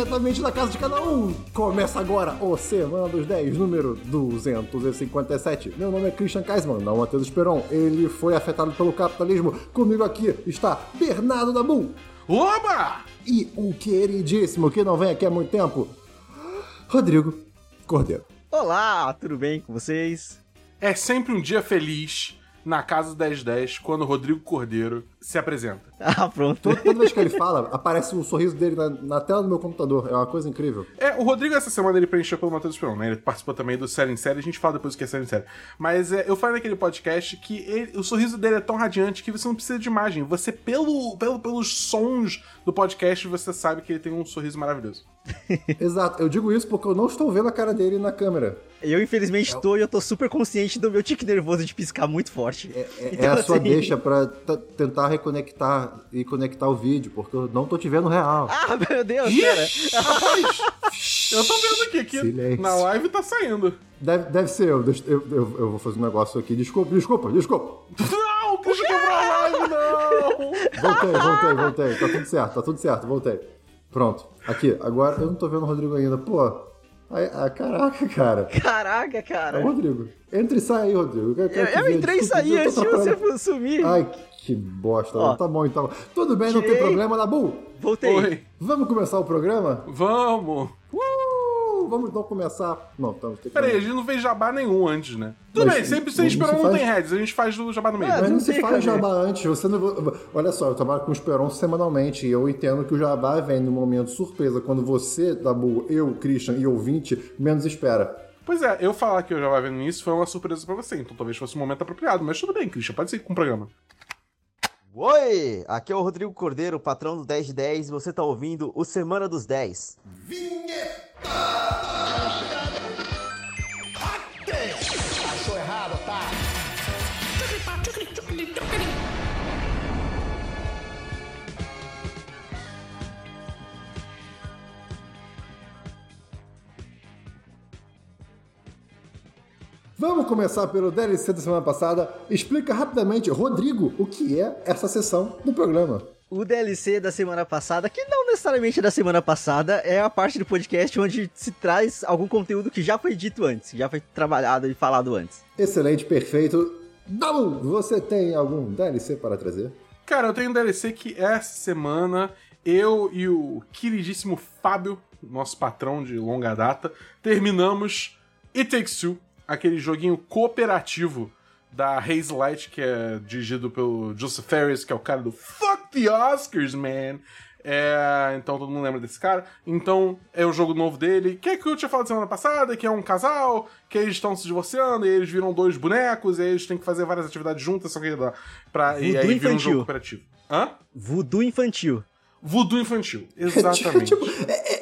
diretamente da casa de cada um. Começa agora o Semana dos 10, número 257. Meu nome é Christian Kaisman, não Matheus Esperon. Ele foi afetado pelo capitalismo. Comigo aqui está Bernardo Dabu. Oba! E o queridíssimo que não vem aqui há muito tempo, Rodrigo Cordeiro. Olá, tudo bem com vocês? É sempre um dia feliz na casa do 1010 quando o Rodrigo Cordeiro se apresenta. Ah, pronto. Toda, toda vez que ele fala, aparece o sorriso dele na, na tela do meu computador. É uma coisa incrível. É, o Rodrigo essa semana ele preencheu pelo Matheus Esperon, né? Ele participou também do Série em Série, a gente fala depois o que é Série em Série. Mas é, eu falei naquele podcast que ele- o sorriso dele é tão radiante que você não precisa de imagem. Você, pelo, pelo, pelos sons do podcast, você sabe que ele tem um sorriso maravilhoso. Exato, eu digo isso porque eu não estou vendo a cara dele na câmera. Eu, infelizmente, estou e eu tô super consciente do meu tique nervoso de piscar muito forte. É, é Então, a sua assim- deixa pra t- tentar reconectar e conectar o vídeo, porque eu não tô te vendo real. Ah, meu Deus, pera. Rapaz, eu tô vendo aqui, aqui Silêncio. na live tá saindo. Deve, deve ser eu. Eu, eu. eu vou fazer um negócio aqui. Desculpa, desculpa, desculpa. Não, o Christian quebrou a live, não! Voltei, voltei, voltei. Tá tudo certo, tá tudo certo, voltei. Pronto. Aqui, agora eu não tô vendo o Rodrigo ainda. Pô, ai, ah, caraca, cara. Caraca, É o cara. Rodrigo. Entra e sai aí, Rodrigo. Eu, eu ver. entrei e saí eu antes de você sumir. Ai, que bosta. Ó. Tá bom então. Tudo bem, não tem problema, Nabu. Voltei. Oi, Vamos começar o programa? vamos. Uh, vamos então começar. Não, estamos tem que- Pera aí, a gente não fez jabá nenhum antes, né? Tudo Mas bem, sempre sem se esperar não tem heads, a gente faz do jabá no meio. É, Mas não não se faz cara. jabá antes. Você não... Olha só, eu trabalho com o Esperon semanalmente e eu entendo que o jabá vem no momento surpresa, quando você, Dabu, eu, Christian e ouvinte, menos espera. Pois é, eu falar que eu já vai vendo isso foi uma surpresa pra você, então talvez fosse um momento apropriado, mas tudo bem, Christian, pode seguir com o programa. Oi, aqui é o Rodrigo Cordeiro, patrão do 10 de 10, e você tá ouvindo o Semana dos 10. Vamos começar pelo DLC da semana passada. Explica rapidamente, Rodrigo, o que é essa sessão do programa. O DLC da semana passada, que não necessariamente é da semana passada, é a parte do podcast onde se traz algum conteúdo que já foi dito antes, que já foi trabalhado e falado antes. Excelente, perfeito. Dabu, você tem algum DLC para trazer? Cara, eu tenho um DLC que essa semana eu e o queridíssimo Fábio, nosso patrão de longa data, terminamos It Takes Two, aquele joguinho cooperativo da Haze Light, que é dirigido pelo Joseph Ferris, que é o cara do Fuck the Oscars, man! É, então todo mundo lembra desse cara. Então é o jogo novo dele. Que é que eu tinha falado semana passada, que é um casal, que eles estão se divorciando, e eles viram dois bonecos, e aí eles têm que fazer várias atividades juntas, só que dá pra, e Voodoo aí vira um infantil. jogo cooperativo. Hã? Voodoo infantil. Voodoo infantil. Exatamente. Tipo,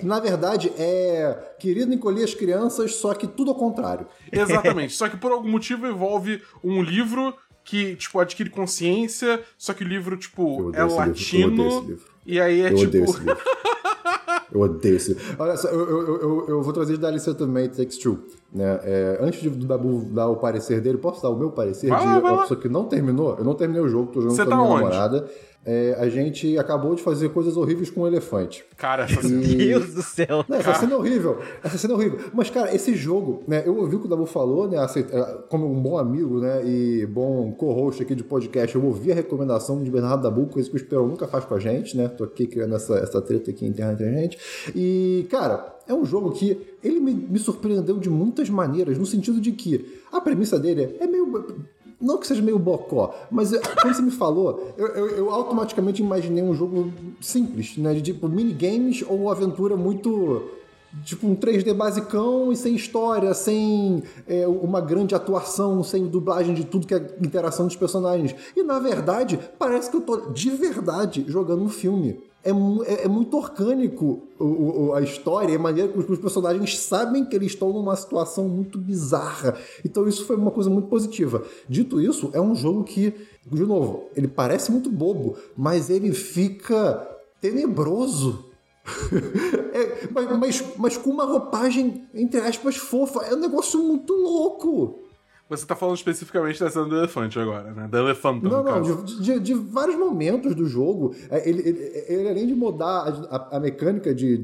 é- na verdade, é querido encolher as crianças, só que tudo ao contrário. Exatamente. Só que por algum motivo envolve um livro que, tipo, adquire consciência, só que o livro, tipo, é latino. odeio esse livro. E aí é eu tipo. odeio esse livro. Eu odeio esse livro. Olha só, eu, eu, eu, eu vou trazer de DLC também, Takes Two. Né? É, antes de- do Dabu dar o parecer dele, posso dar o meu parecer Vai de lá, uma pessoa que não terminou? Eu não terminei o jogo, tô jogando Você com a tá minha onde? namorada. É, a gente acabou de fazer coisas horríveis com um elefante. Cara, essa E- Deus do céu. Não, essa cena é horrível. Essa cena é horrível. Mas, cara, esse jogo, né? Eu ouvi o que o Dabu falou, né? eh, Como um bom amigo, né? E bom co-host aqui de podcast, eu ouvi a recomendação de Bernardo Dabu, coisa que o Esperão nunca faz com a gente, né? Tô aqui criando essa, essa treta aqui interna entre a gente. E, cara, é um jogo que ele me, me surpreendeu de muitas maneiras, no sentido de que a premissa dele é meio. Não que seja meio bocó, mas eh, quando você me falou, eu, eu- eu automaticamente imaginei um jogo simples, né? De tipo minigames ou aventura muito. Tipo um 3D basicão e sem história, sem é, uma grande atuação, sem dublagem de tudo que é interação dos personagens. E na verdade, parece que eu tô de verdade jogando um filme. É, é- é muito orgânico o- o- a história, a maneira que os, os personagens sabem que eles estão numa situação muito bizarra. Então isso foi uma coisa muito positiva. Dito isso, é um jogo que, de novo, ele parece muito bobo, mas ele fica tenebroso. É, mas, mas, mas com uma roupagem, entre aspas, fofa. É um negócio muito louco. Você tá falando especificamente da cena do elefante agora, né? Da elefanta, Não, não, de, de- de vários momentos do jogo, é, ele, ele- ele, além de mudar a, a- a mecânica de,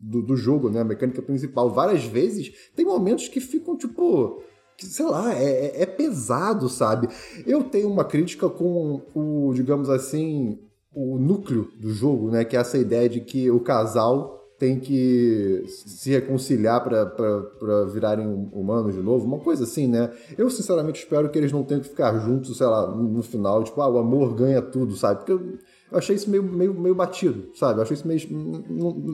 do, do jogo, né? A mecânica principal. Várias vezes tem momentos que ficam, tipo que, sei lá, é, é, é pesado, sabe? Eu tenho uma crítica com o, digamos assim, o núcleo do jogo, né? Que é essa ideia de que o casal tem que se reconciliar para virarem humanos de novo, uma coisa assim, né? Eu sinceramente espero que eles não tenham que ficar juntos, sei lá, no final, tipo, ah, o amor ganha tudo, sabe? Porque eu, eu achei isso meio, meio, meio batido, sabe? Eu achei isso meio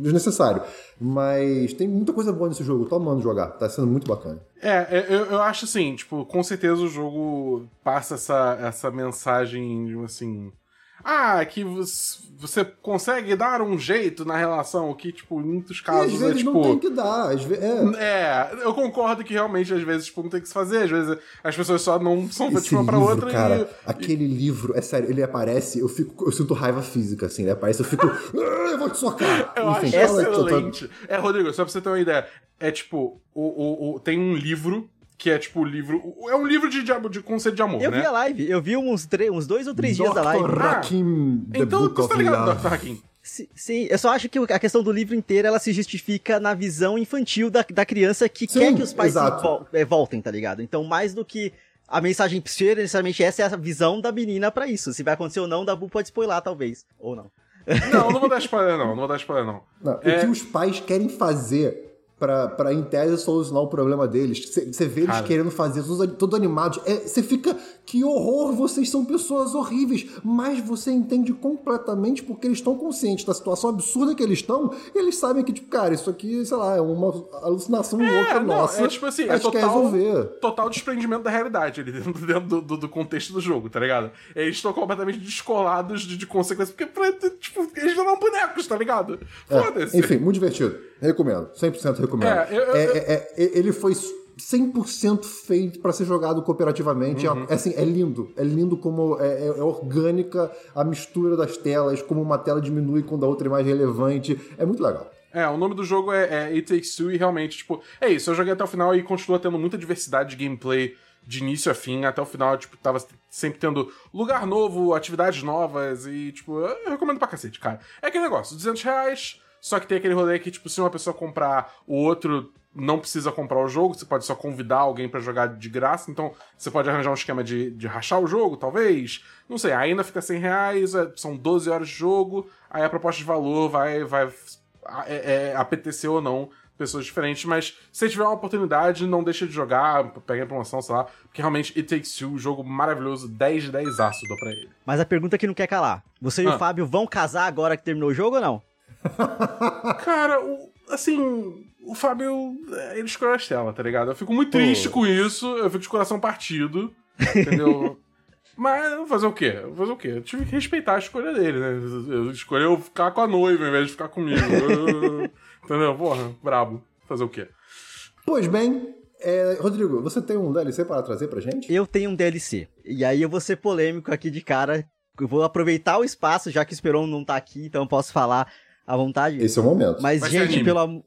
desnecessário. Mas tem muita coisa boa nesse jogo, tô amando jogar, tá sendo muito bacana. É, eu, eu acho assim, tipo, com certeza o jogo passa essa, essa mensagem, assim ah, que você consegue dar um jeito na relação, que, tipo, em muitos casos e às vezes é, tipo... não tem que dar, às vezes... É. é. eu concordo que realmente, às vezes, tipo, não tem que se fazer, às vezes as pessoas só não são feitas uma pra outra cara, e... aquele livro, é sério, ele aparece, eu fico, eu sinto raiva física, assim, ele aparece, eu fico, ah, eu vou te socar. Eu Enfim, acho excelente. É, Rodrigo, só pra você ter uma ideia, é tipo, o, o, o, tem um livro que é tipo o livro. É um livro de, de, de conceito de amor, eu né? Eu vi a live, eu vi uns, uns dois ou três Dr. dias da live. Hakim, ah, então você tá ligado, Dr. Hakim. Sim, eu só acho que a questão do livro inteiro ela se justifica na visão infantil da, da criança que Sim, quer que os pais vo é, voltem, tá ligado? Então, mais do que a mensagem ser necessariamente essa é a visão da menina para isso. Se vai acontecer ou não, o Dabu pode spoiler, talvez. Ou não. Não, não vou dar spoiler, não. Não vou dar spoiler, não. não é... O que os pais querem fazer para em tese solucionar o problema deles. Você vê eles Cara. querendo fazer, todos, todos animados. Você é, fica, que horror, vocês são pessoas horríveis. Mas você entende completamente porque eles estão conscientes da situação absurda que eles estão. Eles sabem que, tipo, cara, isso aqui, sei lá, é uma alucinação é, louca não, nossa. É tipo assim, é total, total desprendimento da realidade ali dentro, dentro do, do, contexto do jogo, tá ligado? Eles estão completamente descolados de, de consequências, porque, tipo, eles viram bonecos, tá ligado? É, Foda-se. enfim, muito divertido. Recomendo. 100% recomendo. É, eu, eu, é, é, é, ele foi 100% feito para ser jogado cooperativamente. É, uhum. É, assim, é lindo. É lindo como é, é, é, orgânica a mistura das telas, como uma tela diminui quando a outra é mais relevante. É muito legal. É, o nome do jogo é, é It Takes Two e realmente, tipo, é isso. Eu joguei até o final e continua tendo muita diversidade de gameplay de início a fim. Até o final, tipo, tava sempre tendo lugar novo, atividades novas e, tipo, eu recomendo pra cacete, cara. É aquele negócio, 200 reais só que tem aquele rolê que, tipo, se uma pessoa comprar, o outro não precisa comprar o jogo, você pode só convidar alguém para jogar de graça, então você pode arranjar um esquema de, de rachar o jogo, talvez. Não sei, ainda fica 100 reais, é, são 12 horas de jogo, aí a proposta de valor vai, vai é, é, apetecer ou não pessoas diferentes, mas se tiver uma oportunidade, não deixa de jogar, pegue a promoção, sei lá, porque realmente It Takes Two, um jogo maravilhoso, 10 de 10 aço dou pra ele. Mas a pergunta que não quer calar, você ah. e o ah. Fábio vão casar agora que terminou o jogo ou não? Cara, o, assim, o Fábio, ele escolheu a Estela, tá ligado? Eu fico muito Pô. triste com isso, eu fico de coração partido, entendeu? Mas fazer o quê? Fazer o quê? Eu tive que respeitar a escolha dele, né? Eu escolheu ficar com a noiva ao invés de ficar comigo. entendeu? Porra, brabo. Fazer o quê? Pois bem, é, Rodrigo, você tem um DLC para trazer pra gente? Eu tenho um DLC. E aí eu vou ser polêmico aqui de cara. Eu vou aproveitar o espaço, já que o Esperon não tá aqui, então eu posso falar à vontade. Esse é o momento. Mas, Vai gente, pelo amor.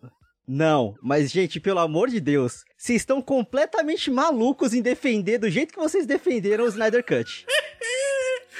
Não, mas, gente, pelo amor de Deus, vocês estão completamente malucos em defender do jeito que vocês defenderam o Snyder Cut.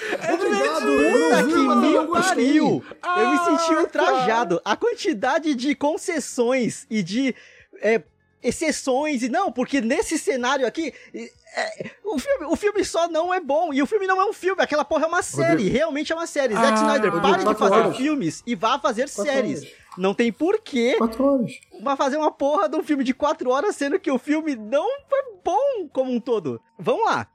É Obrigado, Puta que me pariu! Eu me senti ah, ultrajado. A quantidade de concessões e de é, exceções, e não, porque nesse cenário aqui, é, o, filme, o filme só não é bom. E o filme não é um filme, aquela porra é uma série. Rodrigo. Realmente é uma série. Ah, Zack Snyder, pare de fazer horas. filmes e vá fazer quatro séries. Horas. Não tem porquê. Quatro horas. Vai fazer uma porra de um filme de quatro horas, sendo que o filme não foi bom como um todo. Vamos lá.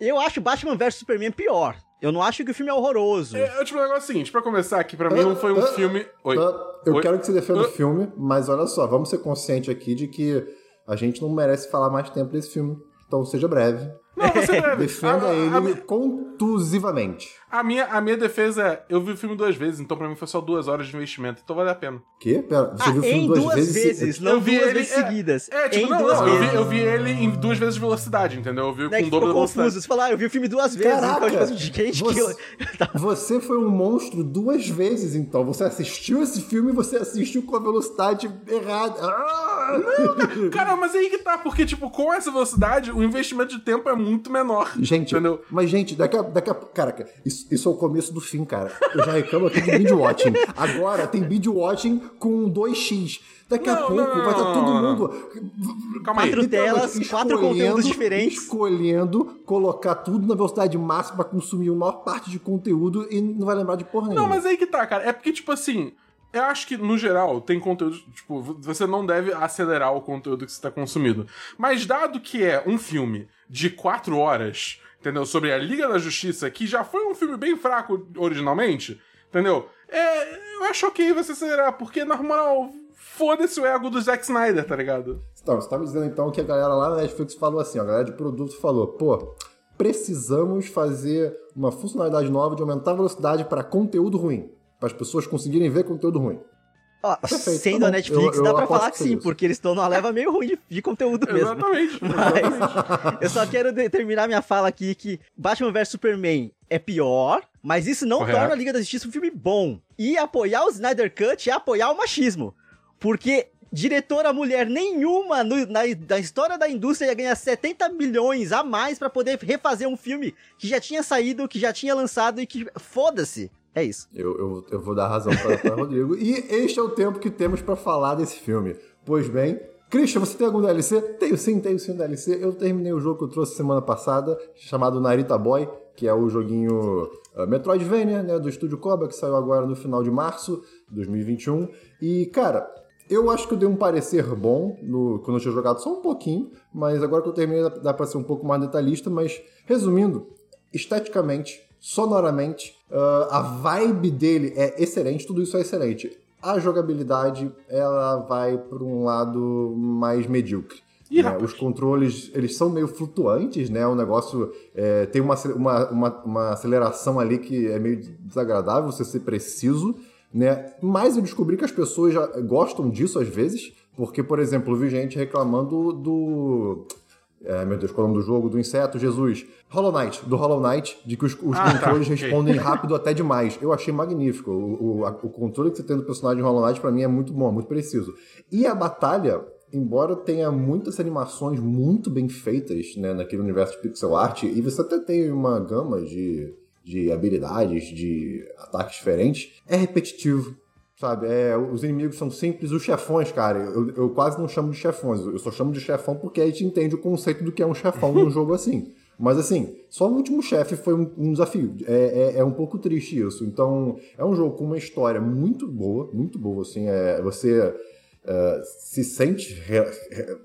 Eu acho Batman vs Superman pior. Eu não acho que o filme é horroroso. É, eu te negócio é o seguinte, pra começar aqui, pra mim não foi um uh, filme... Oi. Uh, eu Oi. quero que você defenda o filme, mas olha só, vamos ser conscientes aqui de que a gente não merece falar mais tempo desse filme. Então seja breve. Não, você deve. Defenda a, ele a, contusivamente. A minha, a minha defesa é: eu vi o filme duas vezes, então pra mim foi só duas horas de investimento, então vale a pena. Quê? Pera, você ah, viu o filme duas, duas vezes? vezes não eu vi duas ele, vezes é, seguidas. É, tipo, em não, duas não, vezes. Eu vi, eu vi, ele em duas vezes de velocidade, entendeu? Eu vi com o dobro da velocidade. Você falar, ah, eu vi o filme duas vezes. Caraca, então, tipo, gente, você, que... você foi um monstro duas vezes, então. Você assistiu esse filme e você assistiu com a velocidade errada. Ah! Não, cara, mas aí que tá, porque, tipo, com essa velocidade, o investimento de tempo é muito menor. Gente, entendeu? mas, gente, daqui a, daqui a Cara, isso, isso é o começo do fim, cara. Eu já reclamo aqui de binge watching. Agora tem binge watching com 2x. Daqui a Não, pouco não, vai estar todo não, não. mundo. Calma aí. Quatro telas, quatro escolhendo- conteúdos diferentes. Escolhendo colocar tudo na velocidade máxima pra consumir a maior parte de conteúdo e não vai lembrar de porra nenhuma. Não, mas aí que tá, cara. É porque, tipo assim, eu acho que, no geral, tem conteúdo. Tipo, você não deve acelerar o conteúdo que você tá consumindo. Mas dado que é um filme de quatro horas, entendeu? Sobre a Liga da Justiça, que já foi um filme bem fraco originalmente, entendeu? É, eu acho ok você acelerar, porque, na moral, foda-se o ego do Zack Snyder, tá ligado? Então, você tá me dizendo então que a galera lá na Netflix falou assim, a galera de produto falou, pô, precisamos fazer uma funcionalidade nova de aumentar a velocidade para conteúdo ruim. Para as pessoas conseguirem ver conteúdo ruim. Ó, Perfeito, sendo tá a. Netflix, Eu- dá eu pra falar que foi sim, isso. porque eles estão numa leva meio ruim de, de conteúdo mesmo. Exatamente. Mas eu só quero terminar minha fala aqui que Batman vs Superman é pior, mas isso não Correto. torna a Liga da Justiça um filme bom. E apoiar o Snyder Cut é apoiar o machismo. Porque diretora mulher nenhuma no- na, na história da indústria ia ganhar 70 milhões a mais pra poder refazer um filme que já tinha saído, que já tinha lançado e que foda-se. É isso. Eu, eu, eu vou dar razão para, para Rodrigo. E este é o tempo que temos para falar desse filme. Pois bem, Christian, você tem algum DLC? Tenho sim, tenho sim um DLC. Eu terminei o jogo que eu trouxe semana passada, chamado Narita Boy, que é o joguinho uh, Metroidvania, né, do estúdio Cobra, que saiu agora no final de março de 2021. E, cara, eu acho que eu dei um parecer bom no, quando eu tinha jogado só um pouquinho, mas agora que eu terminei dá, dá ser um pouco mais detalhista, mas resumindo, esteticamente, sonoramente, ah, a vibe dele é excelente, tudo isso é excelente. A jogabilidade, ela vai para um lado mais medíocre. Ih, né? Os controles, eles são meio flutuantes, né? O negócio é, tem uma, uma, uma, uma aceleração ali que é meio desagradável, você ser preciso, né? Mas eu descobri que as pessoas já gostam disso às vezes, porque, por exemplo, eu vi gente reclamando do... É, meu Deus, qual é o nome do jogo? Do inseto, Jesus. Hollow Knight, do Hollow Knight, de que os, os Ah, tá, controles ok. respondem rápido até demais. Eu achei magnífico. O, o, a- o controle que você tem do personagem Hollow Knight, pra mim, é muito bom, muito preciso. E a batalha, embora tenha muitas animações muito bem feitas né, naquele universo de pixel art, e você até tem uma gama de, de habilidades, de ataques diferentes, é repetitivo. Sabe, é, os inimigos são simples, os chefões, cara, eu, eu quase não chamo de chefões, eu só chamo de chefão porque a gente entende o conceito do que é um chefão num jogo assim. Mas assim, só o último chefe foi um, um desafio. É, é, é um pouco triste isso. Então, é um jogo com uma história muito boa, muito boa, assim. É, você é, se sente re- re-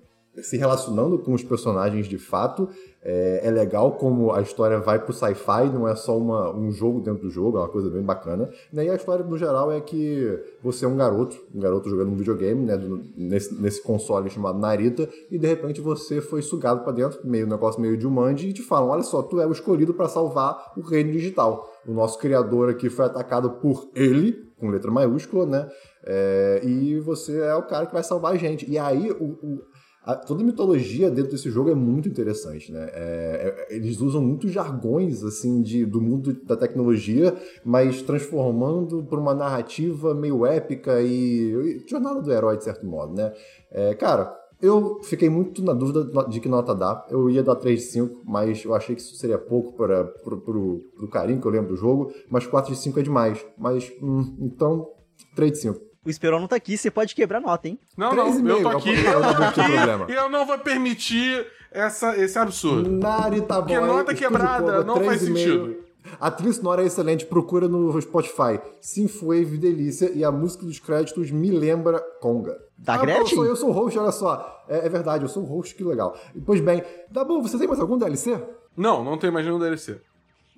se relacionando com os personagens de fato. É, é legal como a história vai pro sci-fi, não é só uma, um jogo dentro do jogo, é uma coisa bem bacana. Né? E a história, no geral, é que você é um garoto, um garoto jogando um videogame, né, do- nesse, nesse console chamado Narita, e de repente você foi sugado pra dentro, meio um negócio meio de Jumanji, e te falam, olha só, tu é o escolhido para salvar o reino digital. O nosso criador aqui foi atacado por ele, com letra maiúscula, né? É, e você é o cara que vai salvar a gente. E aí, o, o- a- toda a mitologia dentro desse jogo é muito interessante, né? É, é, eles usam muitos jargões, assim, de, do mundo da tecnologia, mas transformando por uma narrativa meio épica e, e jornada do herói, de certo modo, né? É, cara, eu fiquei muito na dúvida de que nota dar. Eu ia dar 3 de 5, mas eu achei que isso seria pouco para pro carinho que eu lembro do jogo, mas 4 de 5 é demais. Mas, hum, então, 3 de 5. O Esperon não tá aqui, você pode quebrar nota, hein? Não, não, eu tô é o aqui, eu tô aqui, e eu não vou permitir essa, esse absurdo. Narita Boy. Que nota Estúdio quebrada, não faz 3,5. sentido. A trilha sonora é excelente, procura no Spotify. Synthwave delícia e a música dos créditos me lembra Conga. Da ah, Gretchen? Eu sou, eu sou o host, olha só. É, é verdade, eu sou o host, que legal. Pois bem, tá bom, você tem mais algum DLC? Não, não tem mais nenhum DLC.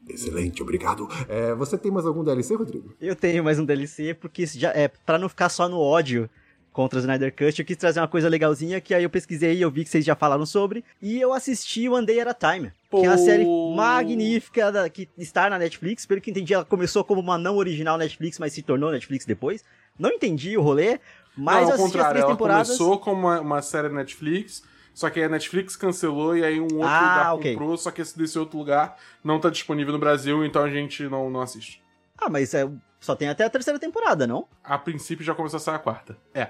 Excelente, obrigado. É, você tem mais algum DLC, Rodrigo? Eu tenho mais um DLC, porque já é para não ficar só no ódio contra o Snyder Cut, eu quis trazer uma coisa legalzinha que aí eu pesquisei e eu vi que vocês já falaram sobre, e eu assisti One Day at a Time, que é uma Pô. série magnífica da- que está na Netflix, pelo que entendi ela começou como uma não original Netflix, mas se tornou Netflix depois. Não entendi o rolê, mas não, eu ao assisti as três ela temporadas. começou como uma, uma série Netflix, só que a Netflix cancelou e aí um outro Ah, lugar ok. comprou, só que esse desse outro lugar não tá disponível no Brasil, então a gente não, não assiste. Ah, mas é, só tem até a terceira temporada, não? A princípio já começou a sair a quarta. É.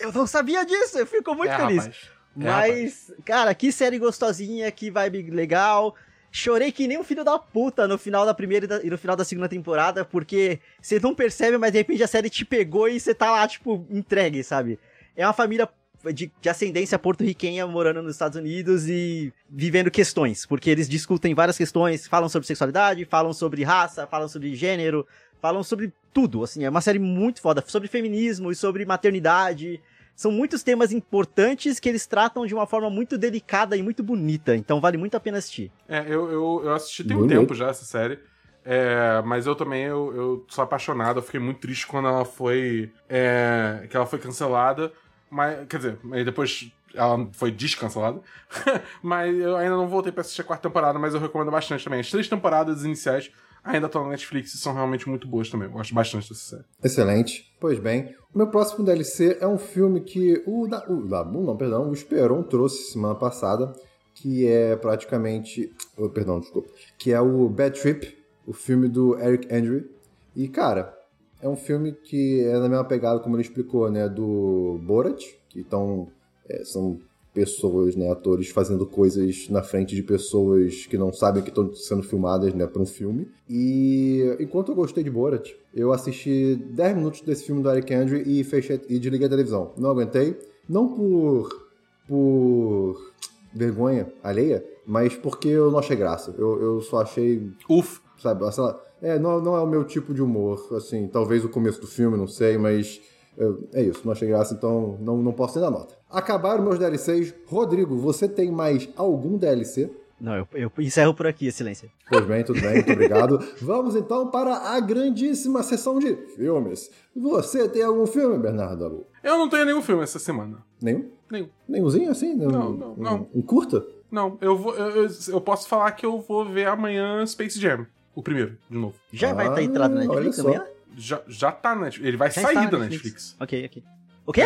Eu não sabia disso, eu fico muito É, feliz. rapaz. É, Mas, cara, que série gostosinha, que vibe legal. Chorei que nem um filho da puta no final da primeira e, e no final da segunda temporada, porque você não percebe, mas de repente a série te pegou e você tá lá, tipo, entregue, sabe? É uma família de, de ascendência porto-riquenha morando nos Estados Unidos e vivendo questões, porque eles discutem várias questões, falam sobre sexualidade, falam sobre raça, falam sobre gênero, falam sobre tudo, assim, é uma série muito foda, sobre feminismo e sobre maternidade. São muitos temas importantes que eles tratam de uma forma muito delicada e muito bonita, então vale muito a pena assistir. É, eu, eu, eu assisti tem um Bonito. tempo já essa série. É, mas eu também eu, eu sou apaixonado. Eu fiquei muito triste quando ela foi. é, que ela foi cancelada. Mas, quer dizer, depois ela foi descancelada. mas eu ainda não voltei pra assistir a quarta temporada, mas eu recomendo bastante também. As três temporadas iniciais ainda estão na Netflix e são realmente muito boas também. Eu gosto bastante dessa série. Excelente. Pois bem, meu próximo DLC é um filme que o, da, o não, perdão, o Esperon trouxe semana passada, que é praticamente, oh, perdão, desculpa, que é o Bad Trip, o filme do Eric Andre. E cara, é um filme que é na mesma pegada como ele explicou, né, do Borat, que então é, são pessoas, né, atores fazendo coisas na frente de pessoas que não sabem que estão sendo filmadas, né, para um filme. E enquanto eu gostei de Borat, eu assisti 10 minutos desse filme do Eric Andre e fechei e desliguei a televisão. Não aguentei, não por por vergonha alheia, mas porque eu não achei graça. Eu, eu só achei Uf! sabe? Sei lá, é, não, não é o meu tipo de humor, assim, talvez o começo do filme, não sei, mas eu- é isso, não achei graça, então não, não posso nem dar nota. Acabaram meus DLCs. Rodrigo, você tem mais algum DLC? Não, eu, eu encerro por aqui, excelência. Pois bem, tudo bem, muito obrigado. Vamos então para a grandíssima sessão de filmes. Você tem algum filme, Bernardo Alu? Eu não tenho nenhum filme essa semana. Nenhum? Nenhum. Nenhumzinho assim? Não, Um- não, um- não. Um curta? Não, eu vou. Eu, eu- eu posso falar que eu vou ver amanhã Space Jam. O primeiro, de novo. Já vai Ah, estar entrado na Netflix amanhã? Já, já tá na Netflix. Ele vai Já sair da Netflix. Ok, ok. O quê?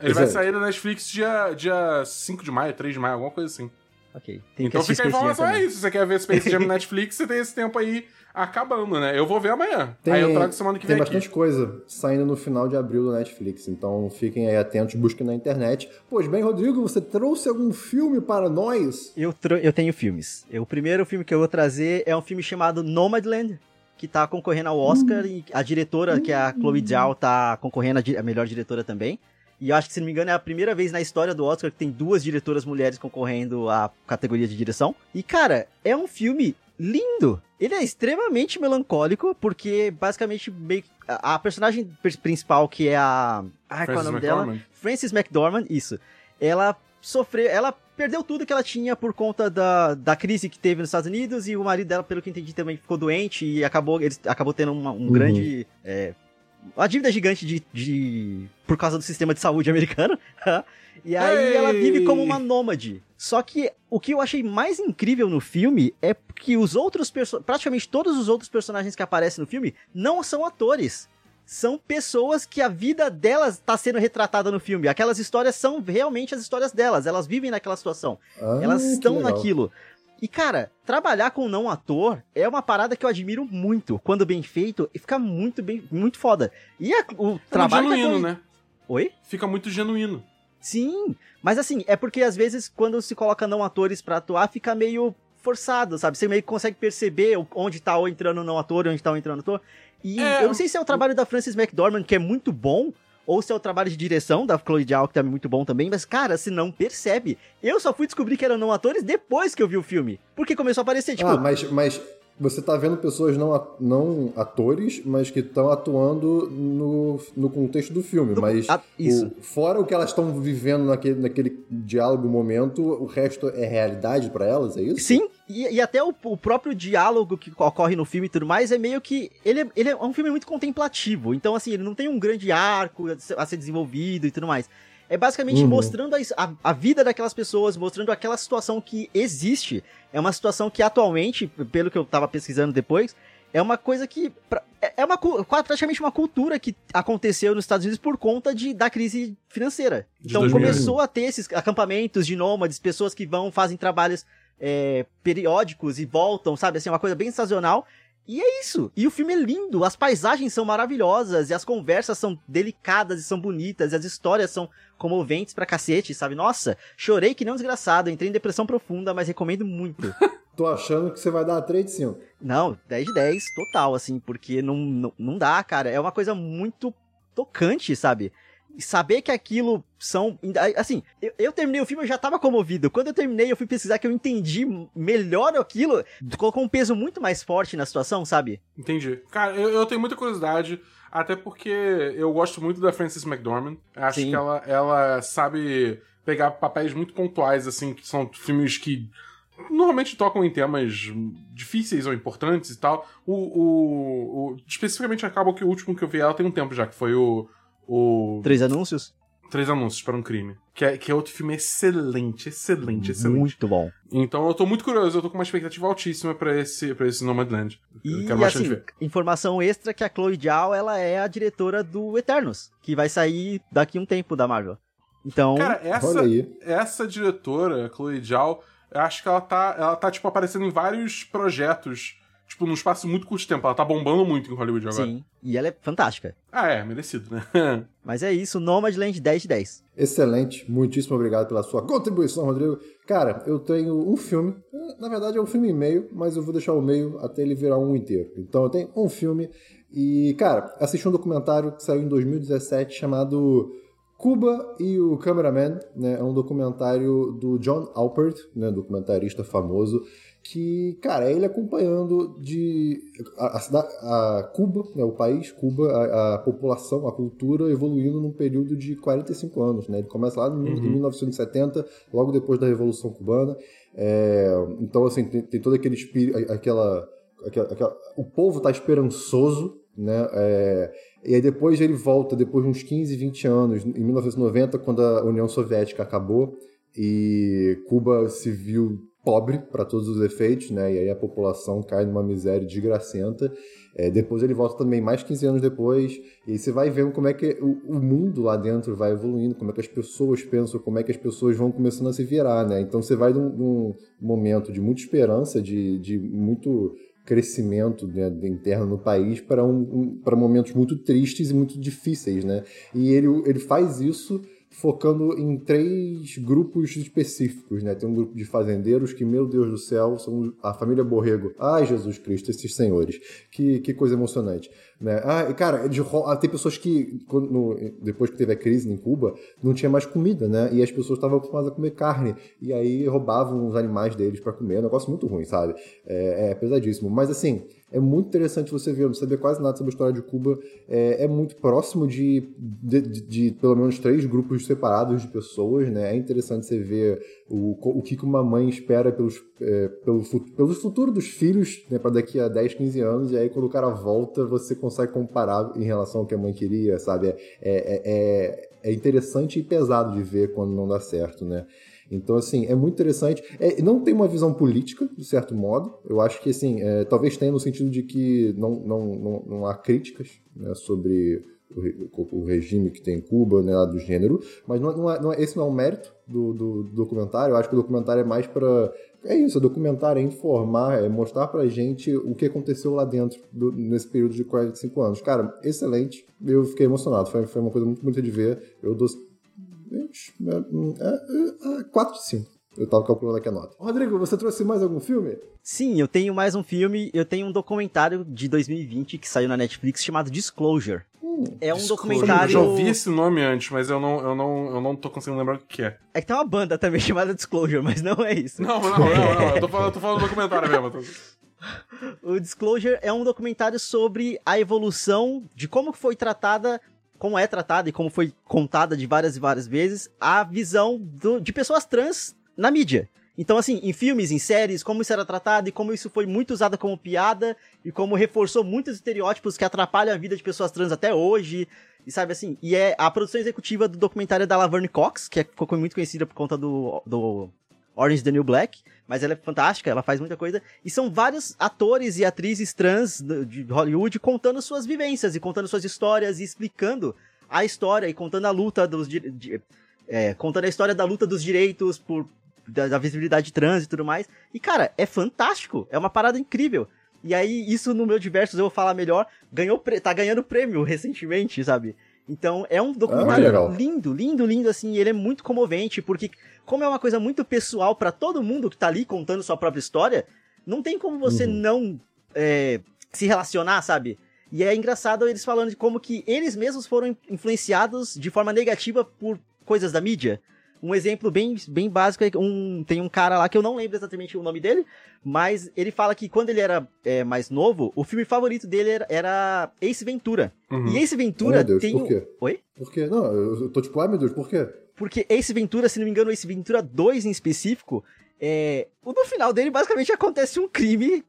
Ele vai Exato. sair da Netflix dia, dia 5 de maio, 3 de maio, alguma coisa assim. Ok. Tem então fica a informação, é isso. Se você quer ver Space Jam na Netflix, você tem esse tempo aí acabando, né? Eu vou ver amanhã. aí eu trago semana que tem vem bastante aqui. coisa saindo no final de abril da Netflix, então fiquem aí atentos, busquem na internet. Pois bem, Rodrigo, você trouxe algum filme para nós? Eu, eu tenho filmes. O primeiro filme que eu vou trazer é um filme chamado Nomadland, que tá concorrendo ao Oscar, e a diretora, que é a Chloe Zhao, tá concorrendo a, a melhor diretora também. E eu acho que, se não me engano, é a primeira vez na história do Oscar que tem duas diretoras mulheres concorrendo à categoria de direção. E, cara, é um filme lindo. Ele é extremamente melancólico, porque basicamente meio a, a personagem per- principal, que é a. Ai, qual é o nome dela? McDormand. Frances McDormand, isso. Ela sofreu, ela perdeu tudo que ela tinha por conta da, da crise que teve nos Estados Unidos e o marido dela, pelo que entendi, também ficou doente e acabou, eles acabou tendo uma- um Uhum. grande, é, uma dívida gigante de, de- por causa do sistema de saúde americano. e aí Ei! ela vive como uma nômade. Só que o que eu achei mais incrível no filme é que os outros praticamente todos os outros personagens que aparecem no filme não são atores são pessoas que a vida delas está sendo retratada no filme. Aquelas histórias são realmente as histórias delas. Elas vivem naquela situação. Ah, elas estão legal. naquilo. E, cara, trabalhar com um não ator é uma parada que eu admiro muito. Quando bem feito, e fica muito bem, muito foda. E a- o É trabalho. genuíno, né? Oi? Fica muito genuíno. Sim, mas assim, é porque às vezes quando se coloca não atores pra atuar, fica meio forçado, sabe? Você meio que consegue perceber onde tá o entrando não ator e onde tá o entrando ator. E É, eu não sei se é o trabalho da Frances McDormand, que é muito bom, ou se é o trabalho de direção da Chloe Zhao, que tá muito bom também, mas cara, se não percebe. Eu só fui descobrir que eram não atores depois que eu vi o filme. Porque começou a aparecer, tipo, Ah, mas, mas você tá vendo pessoas não, a- não atores, mas que estão atuando no, no contexto do filme. Mas ah, isso. o- fora o que elas estão vivendo naquele, naquele diálogo, momento, o resto é realidade pra elas, é isso? Sim, e, e até o, o próprio diálogo que ocorre no filme e tudo mais é meio que. Ele é, ele é um filme muito contemplativo. Então, assim, ele não tem um grande arco a a ser desenvolvido e tudo mais. É basicamente Uhum. mostrando a, a, a vida daquelas pessoas, mostrando aquela situação que existe. É uma situação que atualmente, pelo que eu tava pesquisando depois, é uma coisa que. pra- É é uma, praticamente uma cultura que aconteceu nos Estados Unidos por conta de, da crise financeira. Então 2001. começou a ter esses acampamentos de nômades, pessoas que vão, fazem trabalhos é, periódicos e voltam, sabe? Assim, uma coisa bem sazonal. E é isso. E o filme é lindo, as paisagens são maravilhosas, e as conversas são delicadas e são bonitas, e as histórias são comoventes pra cacete, sabe? Nossa, chorei que nem um desgraçado, entrei em depressão profunda, mas recomendo muito. Tô achando que você vai dar 3 de 5. Não, 10 de 10, total, assim, porque não, não, não dá, cara. É uma coisa muito tocante, sabe? saber que aquilo são. Assim, eu, eu, terminei o filme, eu já tava comovido. Quando eu terminei, eu fui pesquisar que eu entendi melhor aquilo, colocou um peso muito mais forte na situação, sabe? Entendi. Cara, eu, eu tenho muita curiosidade. Até porque eu gosto muito da Frances McDormand. Acho Sim. que ela, ela sabe pegar papéis muito pontuais, assim, que são filmes que normalmente tocam em temas difíceis ou importantes e tal. O, o, o, especificamente acaba que o último que eu vi ela tem um tempo já, que foi o o... Três anúncios? Três anúncios para um crime. Que é, que é outro filme excelente, excelente, excelente. Muito bom. Então eu tô muito curioso, eu tô com uma expectativa altíssima para esse, pra esse Nomadland. E assim, informação extra que a Chloe Zhao, ela é a diretora do Eternos, que vai sair daqui um tempo da Marvel. Então... Cara, essa, essa diretora, Chloe Zhao, eu acho que ela tá, ela tá, tipo, aparecendo em vários projetos tipo, num espaço muito curto de tempo. Ela tá bombando muito em Hollywood agora. Sim, e ela é fantástica. Ah, é, merecido, né? Mas é isso, Nomadland 10 de 10. Excelente, muitíssimo obrigado pela sua contribuição, Rodrigo. Cara, eu tenho um filme, na verdade é um filme e meio, mas eu vou deixar o meio até ele virar um inteiro. Então eu tenho um filme e, cara, assisti um documentário que saiu em 2017 chamado Cuba e o Cameraman, né? É um documentário do John Alpert, né? Documentarista famoso que, cara, é ele acompanhando de a, a, a Cuba, né, o país, Cuba, a, a, população, a cultura evoluindo num período de 45 anos, né? Ele começa lá uhum. em 1970, logo depois da Revolução Cubana. É, então, assim, tem, tem todo aquele espírito, aquela, aquela, aquela, o povo está esperançoso, né? É, e aí depois ele volta, depois de uns 15, 20 anos, em 1990, quando a União Soviética acabou e Cuba se viu pobre para todos os efeitos, né? E aí a população cai numa miséria desgracenta. É, depois ele volta também mais 15 anos depois, e você vai vendo como é que o, o, mundo lá dentro vai evoluindo, como é que as pessoas pensam, como é que as pessoas vão começando a se virar, né? Então você vai de um momento de muita esperança, de, de muito crescimento né, interno no país para um, um, para momentos muito tristes e muito difíceis, né? E ele, ele faz isso focando em três grupos específicos, né? Tem um grupo de fazendeiros que, meu Deus do céu, são a família Borrego. Ai, Jesus Cristo, esses senhores. Que, que coisa emocionante. Né? Ah, cara, ah, tem pessoas que, quando, depois que teve a crise em Cuba, não tinha mais comida, né? E as pessoas estavam acostumadas a comer carne. E aí roubavam os animais deles para comer. É um negócio muito ruim, sabe? É, é pesadíssimo. Mas assim, é muito interessante você ver, eu não sabia quase nada sobre a história de Cuba. É, é muito próximo de, de, de, de, pelo menos três grupos separados de pessoas, né? É interessante você ver o, o que uma mãe espera pelos, é, pelo, pelo futuro dos filhos, né? Para daqui a 10, 15 anos. E aí quando o cara volta, você consegue comparar em relação ao que a mãe queria, sabe? É, é, é, é interessante e pesado de ver quando não dá certo, né? Então, assim, é muito interessante. É, não tem uma visão política, de certo modo. Eu acho que, assim, é, talvez tenha no sentido de que não, não, não, não há críticas né, sobre o, o, regime que tem em Cuba, né, do gênero, mas não, não, é, não é, esse não é o mérito do, do, do, documentário. Eu acho que o documentário é mais para. É isso, o documentário é informar, é mostrar pra gente o que aconteceu lá dentro do, nesse período de 45 anos. Cara, excelente. Eu fiquei emocionado. Foi, foi uma coisa muito bonita de ver. Eu dou 4 de 5. Eu tava calculando aqui a nota. Rodrigo, você trouxe mais algum filme? Sim, eu tenho mais um filme. Eu tenho um documentário de 2020 que saiu na Netflix chamado Disclosure. Hum, é um Disclosure. documentário. Eu já ouvi esse nome antes, mas eu não, eu não, eu não tô conseguindo lembrar o que é. É que tem uma banda também chamada Disclosure, mas não é isso. Não, não, não, não. Eu tô falando, eu tô falando do documentário mesmo. o Disclosure é um documentário sobre a evolução de como foi tratada como é tratada e como foi contada de várias e várias vezes a visão do, de pessoas trans na mídia. Então, assim, em filmes, em séries, como isso era tratado e como isso foi muito usado como piada e como reforçou muitos estereótipos que atrapalham a vida de pessoas trans até hoje. E sabe assim, e é a produção executiva do documentário da Laverne Cox, que é, ficou muito conhecida por conta do, do Orange the New Black, mas ela é fantástica, ela faz muita coisa. E são vários atores e atrizes trans de Hollywood contando suas vivências e contando suas histórias e explicando a história e contando a luta dos. De, é, contando a história da luta dos direitos por da, da visibilidade trans e tudo mais. E, cara, é fantástico. É uma parada incrível. E aí, isso no meu diversos eu vou falar melhor, ganhou, tá ganhando prêmio recentemente, sabe? Então é um documentário ah, lindo, lindo, lindo, assim, e ele é muito comovente, porque como é uma coisa muito pessoal para todo mundo que tá ali contando sua própria história, não tem como você uhum. não é, se relacionar, sabe? E é engraçado eles falando de como que eles mesmos foram influenciados de forma negativa por coisas da mídia. Um exemplo bem, bem básico é um, tem um cara lá que eu não lembro exatamente o nome dele, mas ele fala que quando ele era é, mais novo, o filme favorito dele era, era Ace Ventura. Uhum. E Ace Ventura oh, Deus, tem. Por quê? Oi? Por quê? Não, eu tô tipo, ai meu Deus, por quê? Porque Ace Ventura, se não me engano, Ace Ventura 2 em específico, é... no final dele basicamente acontece um crime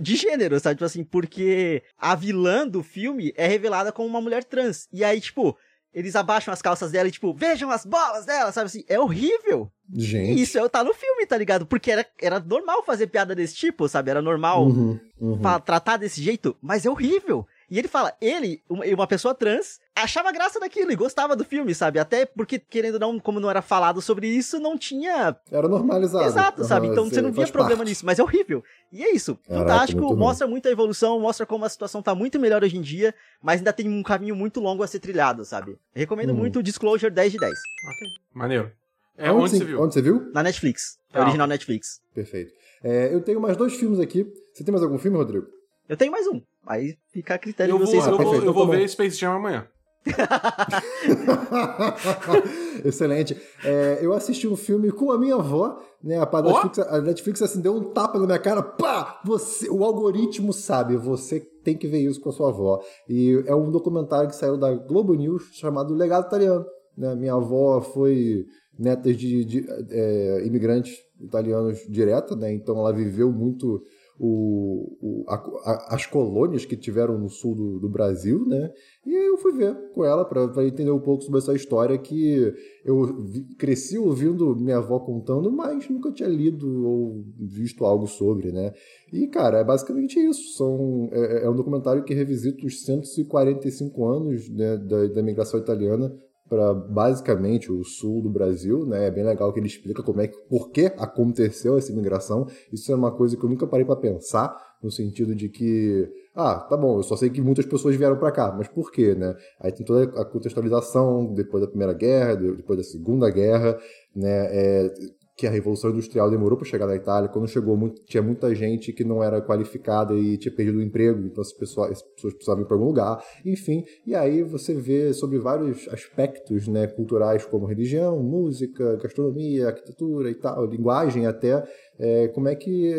de gênero, sabe? Tipo assim, porque a vilã do filme é revelada como uma mulher trans. E aí, tipo, eles abaixam as calças dela e, tipo, vejam as bolas dela, sabe assim? É horrível. Gente. E isso é, tá no filme, tá ligado? Porque era, era normal fazer piada desse tipo, sabe? Era normal uhum, uhum. tratar desse jeito, mas é horrível. E ele fala, ele, uma pessoa trans, achava graça daquilo e gostava do filme, sabe? Até porque, querendo ou não, como não era falado sobre isso, não tinha. Era normalizado. Exato, sabe? Então você não via problema parte. nisso, mas é horrível. E é isso. Caraca, Fantástico, muito mostra muito a evolução, mostra como a situação tá muito melhor hoje em dia, mas ainda tem um caminho muito longo a ser trilhado, sabe? Recomendo hum. muito o Disclosure 10 de 10. Ok, maneiro. É onde, onde você viu? Onde você viu? Na Netflix. É ah. original Netflix. Perfeito. É, eu tenho mais dois filmes aqui. Você tem mais algum filme, Rodrigo? Eu tenho mais um. Aí fica a critério eu de vocês. Vou, eu, vou, eu vou ver Space Jam amanhã. Excelente. É, eu assisti um filme com a minha avó, né? A, Netflix, a Netflix assim, deu um tapa na minha cara. Pá! Você, o algoritmo sabe, você tem que ver isso com a sua avó. E é um documentário que saiu da Globo News chamado Legado Italiano. Né? Minha avó foi neta de, de é, imigrantes italianos direta, né? Então ela viveu muito o, o a, a, as colônias que tiveram no sul do, do, Brasil, né? E eu fui ver com ela para entender um pouco sobre essa história que eu vi, cresci ouvindo minha avó contando, mas nunca tinha lido ou visto algo sobre, né? E, cara, é basicamente isso. São, é, é um documentário que revisita os 145 anos né, da, da imigração italiana para basicamente o sul do Brasil, né? É bem legal que ele explica como é que, por que aconteceu essa imigração. Isso é uma coisa que eu nunca parei para pensar, no sentido de que, ah, tá bom, eu só sei que muitas pessoas vieram para cá, mas por quê, né? Aí tem toda a contextualização depois da Primeira Guerra, depois da Segunda Guerra, né? É, que a Revolução Industrial demorou para chegar na Itália. Quando chegou, muito, tinha muita gente que não era qualificada e tinha perdido o emprego, então as pessoas, as pessoas precisavam ir para algum lugar. Enfim, e aí você vê sobre vários aspectos né, culturais, como religião, música, gastronomia, arquitetura e tal, linguagem até, é, como é que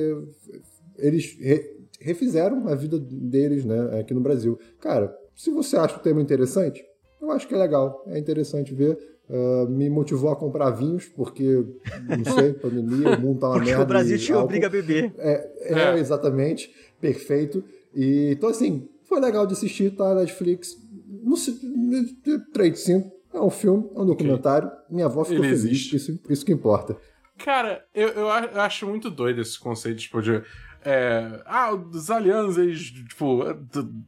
eles re, refizeram a vida deles né, aqui no Brasil. Cara, se você acha o tema interessante, eu acho que é legal, é interessante ver. Uh, me motivou a comprar vinhos, porque, não sei, pandemia, o mundo tá uma porque merda. o Brasil te álcool. obriga a beber. É, é, é, exatamente, perfeito. E, então, assim, foi legal de assistir, tá? Netflix, no, Trade 5, é um filme, é um documentário. Okay. Minha avó ficou Ele feliz, isso, isso que importa. Cara, eu, eu acho muito doido esse conceito, tipo, de é, ah, os alianos, eles, tipo,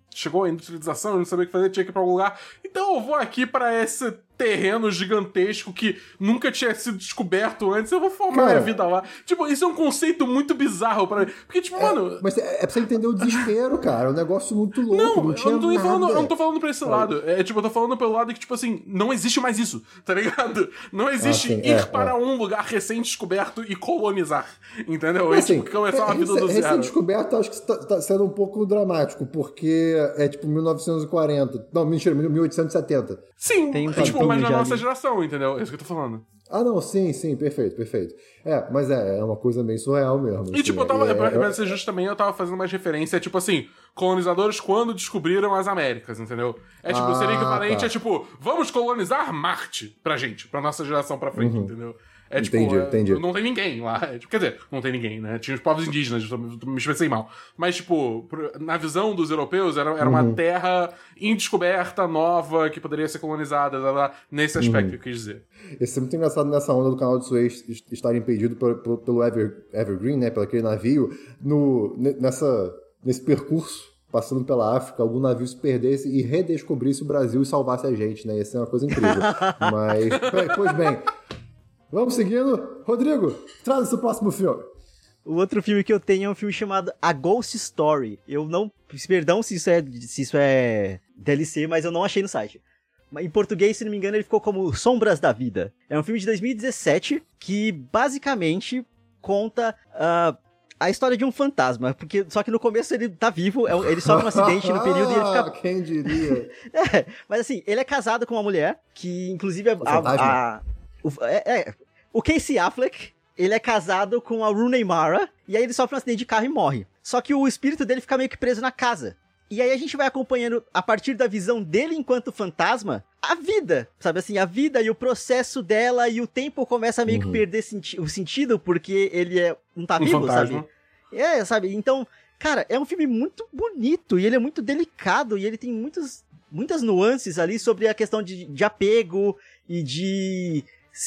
chegou a industrialização, não sabia o que fazer, tinha que ir pra algum lugar. Então eu vou aqui para esse terreno gigantesco que nunca tinha sido descoberto antes, eu vou formar Cara, minha vida lá. Tipo, isso é um conceito muito bizarro para mim. Porque, tipo, é, mano. Mas é, é pra você entender o desespero, cara. É um negócio muito louco. Não, não eu, não tô falando, eu não tô falando pra esse lado. É tipo, eu tô falando pelo lado que, tipo assim, não existe mais isso, tá ligado? Não existe ah, ir é, para é. um lugar recém-descoberto e colonizar. Entendeu? Assim, tipo, começar uma vida do zero. Recém-descoberto, acho que tá, tá sendo um pouco dramático, porque é tipo 1940. Não, mentira, 1870. Sim, Tem um é, tipo, mas na nossa ali. geração, entendeu? É isso que eu tô falando. Ah, não, sim, sim, perfeito, perfeito. É, mas é, é uma coisa bem surreal mesmo. E assim, tipo, eu tava, é, pra, é, ser justo também, eu tava fazendo mais referência, tipo assim, colonizadores quando descobriram as Américas, entendeu? É tipo, ah, seria equivalente tá. a tipo, vamos colonizar Marte pra gente, pra nossa geração pra frente, uhum. entendeu? É tipo, entendi, é, entendi. não tem ninguém lá. É, tipo, quer dizer, não tem ninguém, né? Tinha os povos indígenas, me expressei mal. Mas, tipo, na visão dos europeus, era, era uma uhum. terra indescoberta, nova, que poderia ser colonizada, lá, lá, nesse aspecto uhum. que eu quis dizer. Esse é muito engraçado nessa onda do canal de Suez estar impedido pelo, pelo Ever, Evergreen, né? Pelo aquele navio, no, nessa, nesse percurso passando pela África, algum navio se perdesse e redescobrisse o Brasil e salvasse a gente, né? Ia ser uma coisa incrível. Mas, pois bem, Vamos seguindo. Rodrigo, traz o próximo filme. O outro filme que eu tenho é um filme chamado A Ghost Story. Eu não. Perdão se isso é, se isso é DLC, mas eu não achei no site. Em português, se não me engano, ele ficou como Sombras da Vida. É um filme de 2017 que basicamente conta uh, a história de um fantasma. Porque, só que no começo ele tá vivo, é ele sofre um acidente no período e ele fica. Quem diria? é, mas assim, ele é casado com uma mulher que, inclusive, a. a, a o, é, é, o Casey Affleck ele é casado com a Rooney Mara, e aí ele sofre um acidente de carro e morre. Só que o espírito dele fica meio que preso na casa. E aí a gente vai acompanhando, a partir da visão dele enquanto fantasma, a vida, sabe assim, a vida e o processo dela, e o tempo começa a meio uhum. que perder senti o sentido, porque ele é, não tá um vivo, fantasma. sabe? É, sabe? Então, cara, é um filme muito bonito, e ele é muito delicado, e ele tem muitos, muitas nuances ali sobre a questão de, de apego e de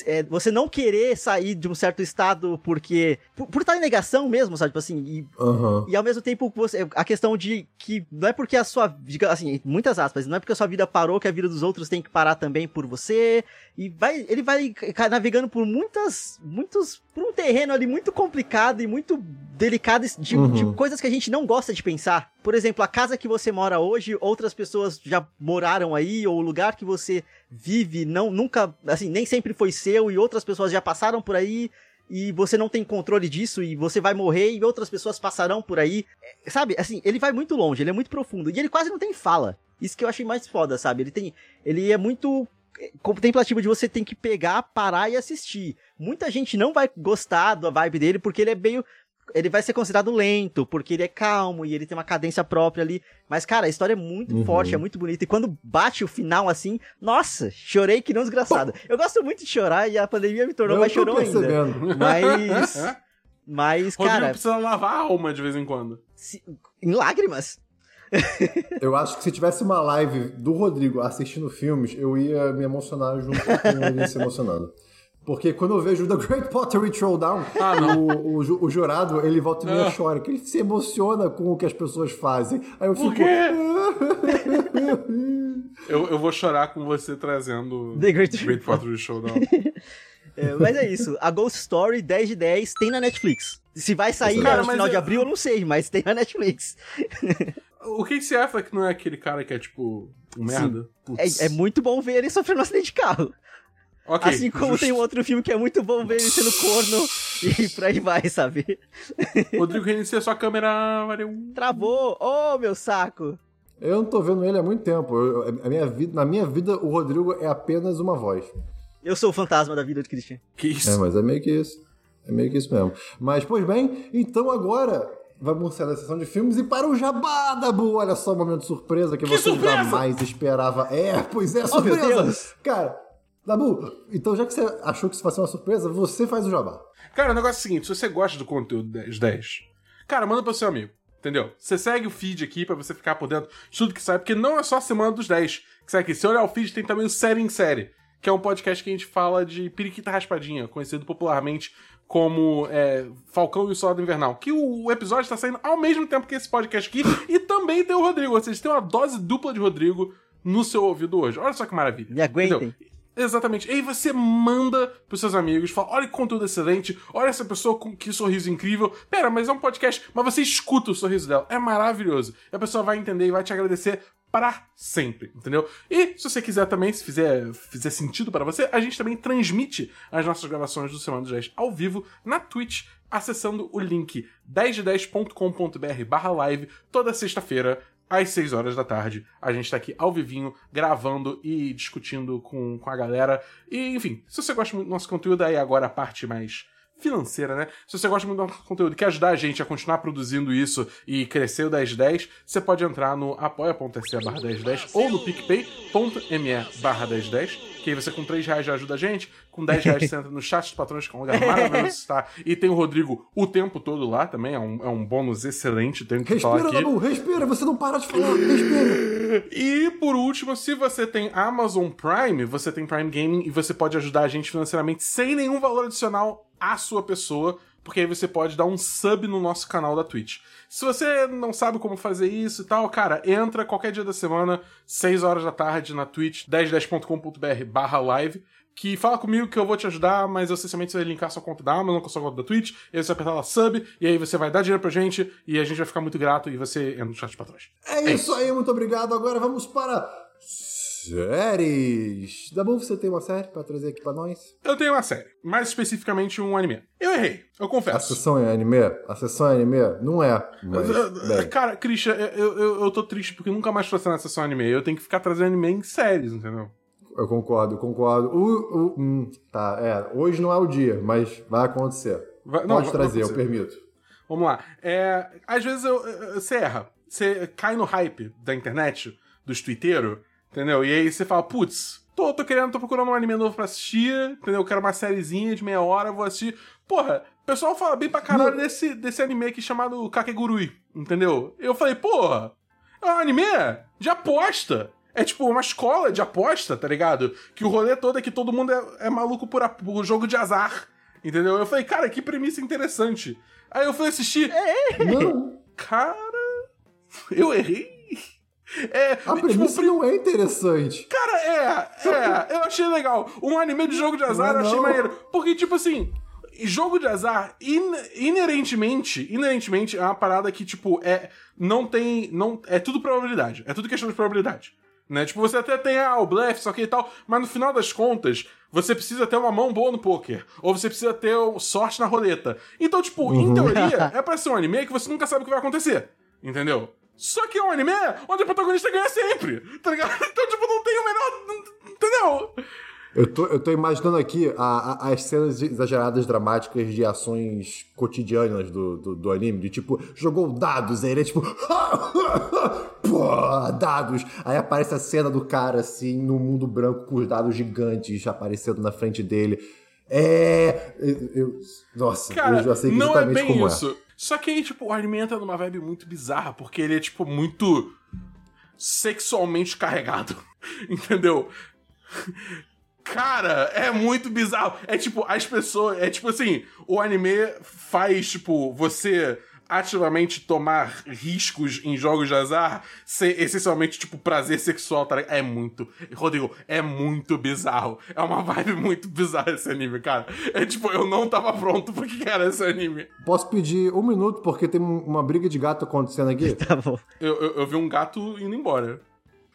é, você não querer sair de um certo estado porque. Por, por estar em negação mesmo, sabe? Tipo assim. E, uhum. e ao mesmo tempo, você, a questão de que não é porque a sua. Assim, muitas aspas, não é porque a sua vida parou que a vida dos outros tem que parar também por você. E vai, ele vai navegando por muitas. Muitos. Por um terreno ali muito complicado e muito delicado de, uhum. de coisas que a gente não gosta de pensar. Por exemplo, a casa que você mora hoje, outras pessoas já moraram aí, ou o lugar que você vive, não nunca, assim, nem sempre foi seu e outras pessoas já passaram por aí e você não tem controle disso e você vai morrer e outras pessoas passarão por aí. É, sabe? Assim, ele vai muito longe, ele é muito profundo e ele quase não tem fala. Isso que eu achei mais foda, sabe? Ele tem ele é muito é, contemplativo de você tem que pegar, parar e assistir. Muita gente não vai gostar da vibe dele porque ele é meio ele vai ser considerado lento, porque ele é calmo e ele tem uma cadência própria ali. Mas, cara, a história é muito uhum. forte, é muito bonita. E quando bate o final assim, nossa, chorei que não desgraçado. Eu gosto muito de chorar e a pandemia me tornou mais chorão ainda. Mas. Mas, Rodrigo cara. precisa lavar a alma de vez em quando. Se, em lágrimas? eu acho que se tivesse uma live do Rodrigo assistindo filmes, eu ia me emocionar junto com ele se emocionando. Porque quando eu vejo The Great Pottery Throwdown, ah, o, o, o, jurado, ele volta e meia ah. chora, que ele se emociona com o que as pessoas fazem. Aí eu fico... eu, eu vou chorar com você trazendo The Great, Great Pottery Showdown. é, mas é isso. A Ghost Story 10 de 10 tem na Netflix. Se vai sair cara, no final de abril, eu não sei, mas tem na Netflix. o Casey Affleck não é aquele cara que é tipo um merda? É, é, muito bom ver ele sofrendo um acidente de carro. Okay, assim como justo. tem um outro filme que é muito bom ver ele sendo corno e por aí vai, sabe? Rodrigo, reiniciou sua câmera, valeu. Travou! Oh, meu saco! Eu não tô vendo ele há muito tempo. Eu, a minha vida, na minha vida, o Rodrigo é apenas uma voz. Eu sou o fantasma da vida do Christian. Que isso? É, mas é meio que isso. É meio que isso mesmo. Mas, pois bem, então agora vamos ser a sessão de filmes e para o Jabá, Dabu! Olha só o momento surpresa que, que você surpresa! jamais esperava. É, pois é, surpresa! Oh, Cara, Dabu, então já que você achou que isso vai ser uma surpresa, você faz o jabá. Cara, o negócio é o seguinte: se você gosta do conteúdo 10 10, cara, manda pro seu amigo. Entendeu? Você segue o feed aqui para você ficar por dentro de tudo que sai, porque não é só a semana dos 10 que sai aqui. Se olhar o feed, tem também o Série em Série, que é um podcast que a gente fala de periquita raspadinha, conhecido popularmente como é, Falcão e o Soldado Invernal. Que o, o episódio está saindo ao mesmo tempo que esse podcast aqui, e também tem o Rodrigo. Ou seja, tem uma dose dupla de Rodrigo no seu ouvido hoje. Olha só que maravilha. Me aguentem. Entendeu? Exatamente. E aí você manda pros seus amigos, fala: olha que conteúdo excelente, olha essa pessoa com que sorriso incrível. Pera, mas é um podcast, mas você escuta o sorriso dela. É maravilhoso. E a pessoa vai entender e vai te agradecer para sempre, entendeu? E se você quiser também, se fizer, fizer sentido para você, a gente também transmite as nossas gravações do Semana dos 10 ao vivo na Twitch, acessando o link 1010.com.br barra live toda sexta-feira às 6 horas da tarde. A gente tá aqui ao vivinho, gravando e discutindo com, com a galera. E, enfim, se você gosta muito do nosso conteúdo, aí agora a parte mais financeira, né? Se você gosta muito do nosso conteúdo e quer ajudar a gente a continuar produzindo isso e crescer o 1010, você pode entrar no apoia.se barra 1010 ou no picpay.me barra 1010 que aí você com 3 reais já ajuda a gente, com 10 reais você entra no chat dos patrões, que é um lugar maravilhoso tá? E tem o Rodrigo o tempo todo lá também, é um, é um bônus excelente, tenho que respira, falar aqui. Dabu, respira, você não para de falar, respira. E por último, se você tem Amazon Prime, você tem Prime Gaming e você pode ajudar a gente financeiramente sem nenhum valor adicional à sua pessoa, porque aí você pode dar um sub no nosso canal da Twitch. Se você não sabe como fazer isso e tal, cara, entra qualquer dia da semana, 6 horas da tarde, na Twitch, 1010.com.br barra live, que fala comigo que eu vou te ajudar, mas essencialmente você vai linkar sua conta da Amazon com sua conta da Twitch, e aí você vai apertar lá sub, e aí você vai dar dinheiro pra gente, e a gente vai ficar muito grato, e você entra no chat pra trás. É, isso aí, muito obrigado. Agora vamos para séries. Dabu, você tem uma série pra trazer aqui pra nós? Eu tenho uma série, mais especificamente um anime. Eu errei, eu A confesso. sessão é anime? A sessão é anime? Não é, mas... Cara, Christian, eu, eu, eu tô triste porque nunca mais trouxe na sessão anime. Eu tenho que ficar trazendo anime em séries, entendeu? Eu concordo, eu concordo. O, o- hum, tá, é. Hoje não é o dia, mas vai acontecer. Vai- não, Pode vai- trazer, eu permito. Vamos lá. É, às vezes eu- você erra. Você cai no hype da internet, dos twitteiros, entendeu? E aí você fala, putz, tô, tô querendo, tô procurando um anime novo pra assistir, entendeu? Eu quero uma sériezinha de meia hora, vou assistir. Porra, o pessoal fala bem pra caralho desse, desse anime aqui chamado Kakegurui, entendeu? Eu falei, porra, é um anime de aposta. É tipo uma escola de aposta, tá ligado? Que o rolê todo é que todo mundo é, é maluco por, a- por jogo de azar. Entendeu? Eu falei, cara, que premissa interessante. Aí eu fui assistir. Não, Cara, eu errei. É, a tipo, premissa não é interessante. Cara, é, é, eu achei legal. Um anime de jogo de azar Não eu achei maneiro. Porque, tipo assim, jogo de azar, in- inerentemente, inerentemente, é uma parada que, tipo, é. Não tem. Não, é tudo probabilidade. É tudo questão de probabilidade. Né? Tipo, você até tem ah, o blefe, só que e tal, mas no final das contas, você precisa ter uma mão boa no poker. Ou você precisa ter sorte na roleta. Então, tipo, em teoria, é pra ser um anime que você nunca sabe o que vai acontecer. Entendeu? Só que é um anime onde o protagonista ganha sempre. Tá ligado? Então, tipo, não tem o menor. Entendeu? Eu tô, eu tô imaginando aqui a- a- as cenas exageradas dramáticas de ações cotidianas do, do, do anime, de tipo, jogou dados, aí ele é tipo. Pô, dados! Aí aparece a cena do cara assim, no mundo branco, com os dados gigantes aparecendo na frente dele. É. eu- eu- nossa, Cara, eu já sei não é bem como isso. Só que aí, tipo, o anime entra numa vibe muito bizarra, porque ele é, tipo, muito sexualmente carregado. Entendeu? Cara, é muito bizarro. É tipo, as pessoas. É tipo assim, o anime faz, tipo, você ativamente tomar riscos em jogos de azar ser essencialmente, tipo, prazer sexual, tá? É muito. Rodrigo, é muito bizarro. É uma vibe muito bizarra esse anime, cara. É tipo, eu não tava pronto pro que era esse anime. Posso pedir um minuto, porque tem um- uma briga de gato acontecendo aqui? Tá bom. Eu, eu, eu vi um gato indo embora.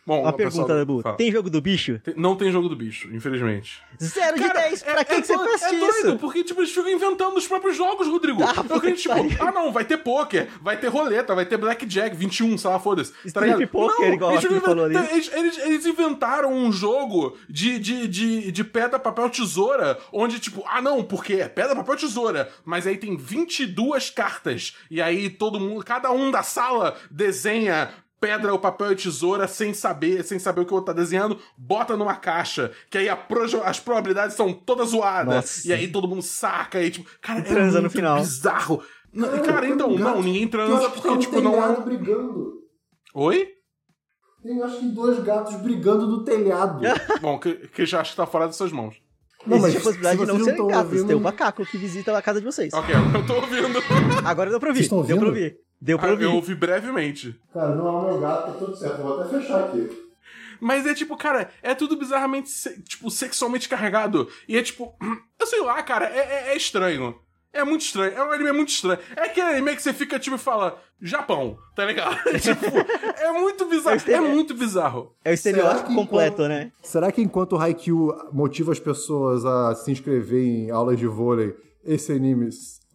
Bom, Uma pergunta, Dabu. fala. Tem jogo do bicho? Tem- Não tem jogo do bicho, infelizmente. Zero de Cara, 10. Pra é- que, é que você do- faz É isso? doido, porque, tipo, eles ficam inventando os próprios jogos, Rodrigo. Ah, acredito, que tipo, ah, não, vai ter poker, vai ter roleta, vai ter blackjack, 21, sei lá, foda-se. Tá poker, Não, igual eles, falou ali. eles, eles- eles inventaram um jogo de, de, de, de pedra, papel, tesoura, onde, tipo, ah, não, porque é pedra, papel, tesoura, mas aí tem 22 cartas, e aí todo mundo, cada um da sala desenha pedra, o papel e tesoura sem saber, sem saber o que o outro tá desenhando, bota numa caixa, que aí a projo- as probabilidades são todas zoadas, Nossa. e aí todo mundo saca, e tipo, cara, é Transa no final. bizarro. Não, cara, então, um não, ninguém transa acho que porque, tipo, não é telhado um... brigando. Oi? Tem acho que dois gatos brigando no telhado. Bom, que, que já acho que tá fora das suas mãos. Não, mas a possibilidade de não vocês serem gatos. ouvindo- Tem o macaco que visita a casa de vocês. Ok, eu tô ouvindo. Agora deu pra ouvir. Vocês estão Deu pra ouvir. Deu pra Ah, ouvir. eu ouvi brevemente. Cara, não é o meu gato, tá tudo certo. Eu vou até fechar aqui. Mas é tipo, cara, é tudo bizarramente, tipo, sexualmente carregado. E é tipo, eu sei lá, cara, é, é- é estranho. É muito estranho. É um anime muito estranho. É aquele anime que você fica, tipo, e fala, Japão, tá ligado? tipo, é muito bizarro. Eu sei- É muito bizarro. É o estereótipo Será que completo, enquanto- né? Será que enquanto o Haikyuu motiva as pessoas a se inscrever em aulas de vôlei, esse anime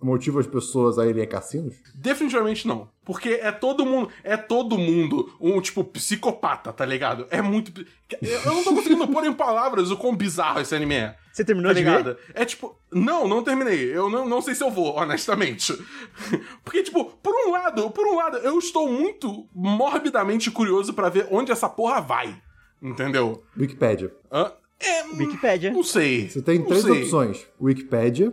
motiva as pessoas a irem a cassinos? Definitivamente não. Porque é todo mundo, é todo mundo um, tipo, psicopata, tá ligado? É muito. Eu não tô conseguindo pôr em palavras o quão bizarro esse anime é. Você terminou Tá de ligado? ver? É tipo. Não, não terminei. Eu não, não sei se eu vou, honestamente. Porque, tipo, por um lado, por um lado, eu estou muito morbidamente curioso pra ver onde essa porra vai. Entendeu? Wikipedia. Hã? É. Wikipédia. Não sei. Você tem Não três sei. opções: Wikipedia,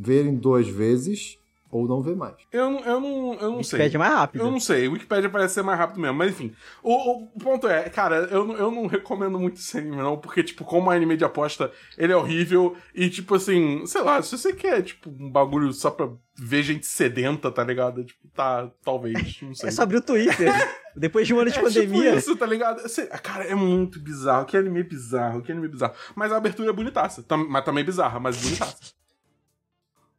ver em duas vezes Ou não vê mais. Eu, não- eu não, eu não sei. Wikipedia é mais rápido. Eu não sei, o Wikipedia parece ser mais rápido mesmo, mas enfim. O, o ponto é, cara, eu, não- eu não recomendo muito esse anime, não, porque, tipo, como anime de aposta, ele é horrível e, tipo assim, sei lá, se você quer, tipo, um bagulho só pra ver gente sedenta, tá ligado? Tipo, tá, talvez, não sei. É só abrir o Twitter. Depois de um ano de É pandemia. tipo isso, tá ligado? Sei- cara, é muito bizarro. Que anime bizarro, que anime bizarro. Mas a abertura é bonitaça. tam- mas também bizarra, mas bonitaça.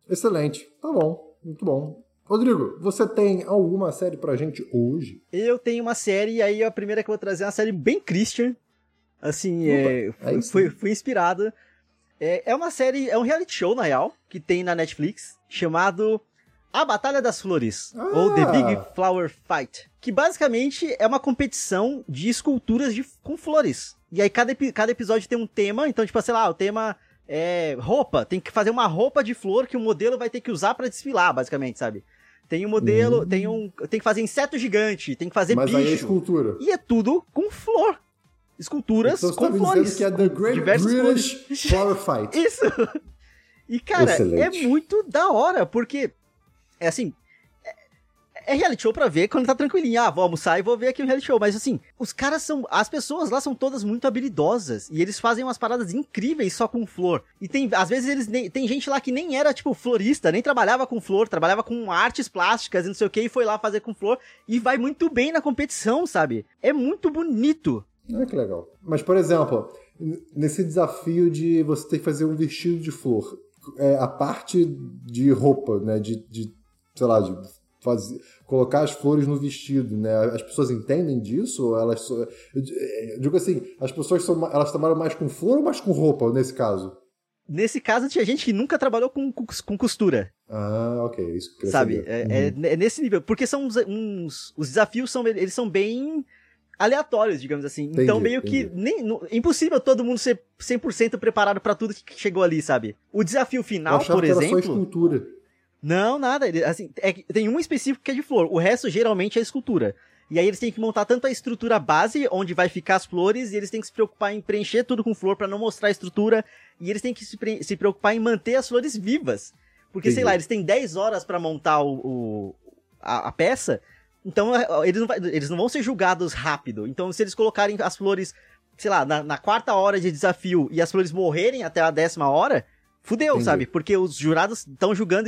Excelente. Tá bom. Muito bom. Rodrigo, você tem alguma série pra gente hoje? Eu tenho uma série, e aí a primeira que eu vou trazer é uma série bem Christian. Assim, é, Opa, sim. foi, foi inspirada. É, é uma série, é um reality show, na real, que tem na Netflix, chamado A Batalha das Flores, Ah! ou The Big Flower Fight. Que basicamente é uma competição de esculturas de, com flores. E aí cada, cada episódio tem um tema, então, tipo, sei lá, o tema é roupa. Tem que fazer uma roupa de flor que o modelo vai ter que usar pra desfilar, basicamente, sabe? Tem um modelo, tem um. Tem que fazer inseto gigante, tem que fazer Mas aí é bicho. escultura. E é tudo com flor. Esculturas Então com tá flores. que é The Great British flores. Flower Fight. Isso! E, cara, Excelente. é muito da hora, porque, é assim, é, é reality show pra ver quando tá tranquilinho. Ah, vou almoçar e vou ver aqui um reality show. Mas, assim, os caras são, as pessoas lá são todas muito habilidosas, e eles fazem umas paradas incríveis só com flor. E tem, às vezes, eles nem, tem gente lá que nem era, tipo, florista, nem trabalhava com flor, trabalhava com artes plásticas e não sei o que, e foi lá fazer com flor, e vai muito bem na competição, sabe? É muito bonito. Ah, que legal. Mas, por exemplo, nesse desafio de você ter que fazer um vestido de flor, é, a parte de roupa, né, de, de sei lá, de fazer, colocar as flores no vestido, né, as pessoas entendem disso? Ou elas só, digo assim, as pessoas são, elas trabalham mais com flor ou mais com roupa, nesse caso? Nesse caso, tinha gente que nunca trabalhou com, com, com costura. Ah, ok, isso que eu sabe? saber. É, Uhum. é- é nesse nível. Porque são uns, uns- Os desafios são, eles são bem aleatórios, digamos assim. Entendi, então, meio que. Nem, não- impossível todo mundo ser 100% preparado pra tudo que chegou ali, sabe? O desafio final, por que era só exemplo. escultura. Não, nada. ele- Assim, é tem um específico que é de flor. O resto geralmente é escultura. E aí eles têm que montar tanto a estrutura base, onde vai ficar as flores, e eles têm que se preocupar em preencher tudo com flor pra não mostrar a estrutura, e eles têm que se, pre- se preocupar em manter as flores vivas. Porque, sei Entendi. lá, eles têm 10 horas pra montar o, o- a, a peça, então é, eles não, vai- eles não vão ser julgados rápido. Então, se eles colocarem as flores, sei lá, na, na quarta hora de desafio e as flores morrerem até a décima hora, fudeu, Entendi. sabe? Porque os jurados estão julgando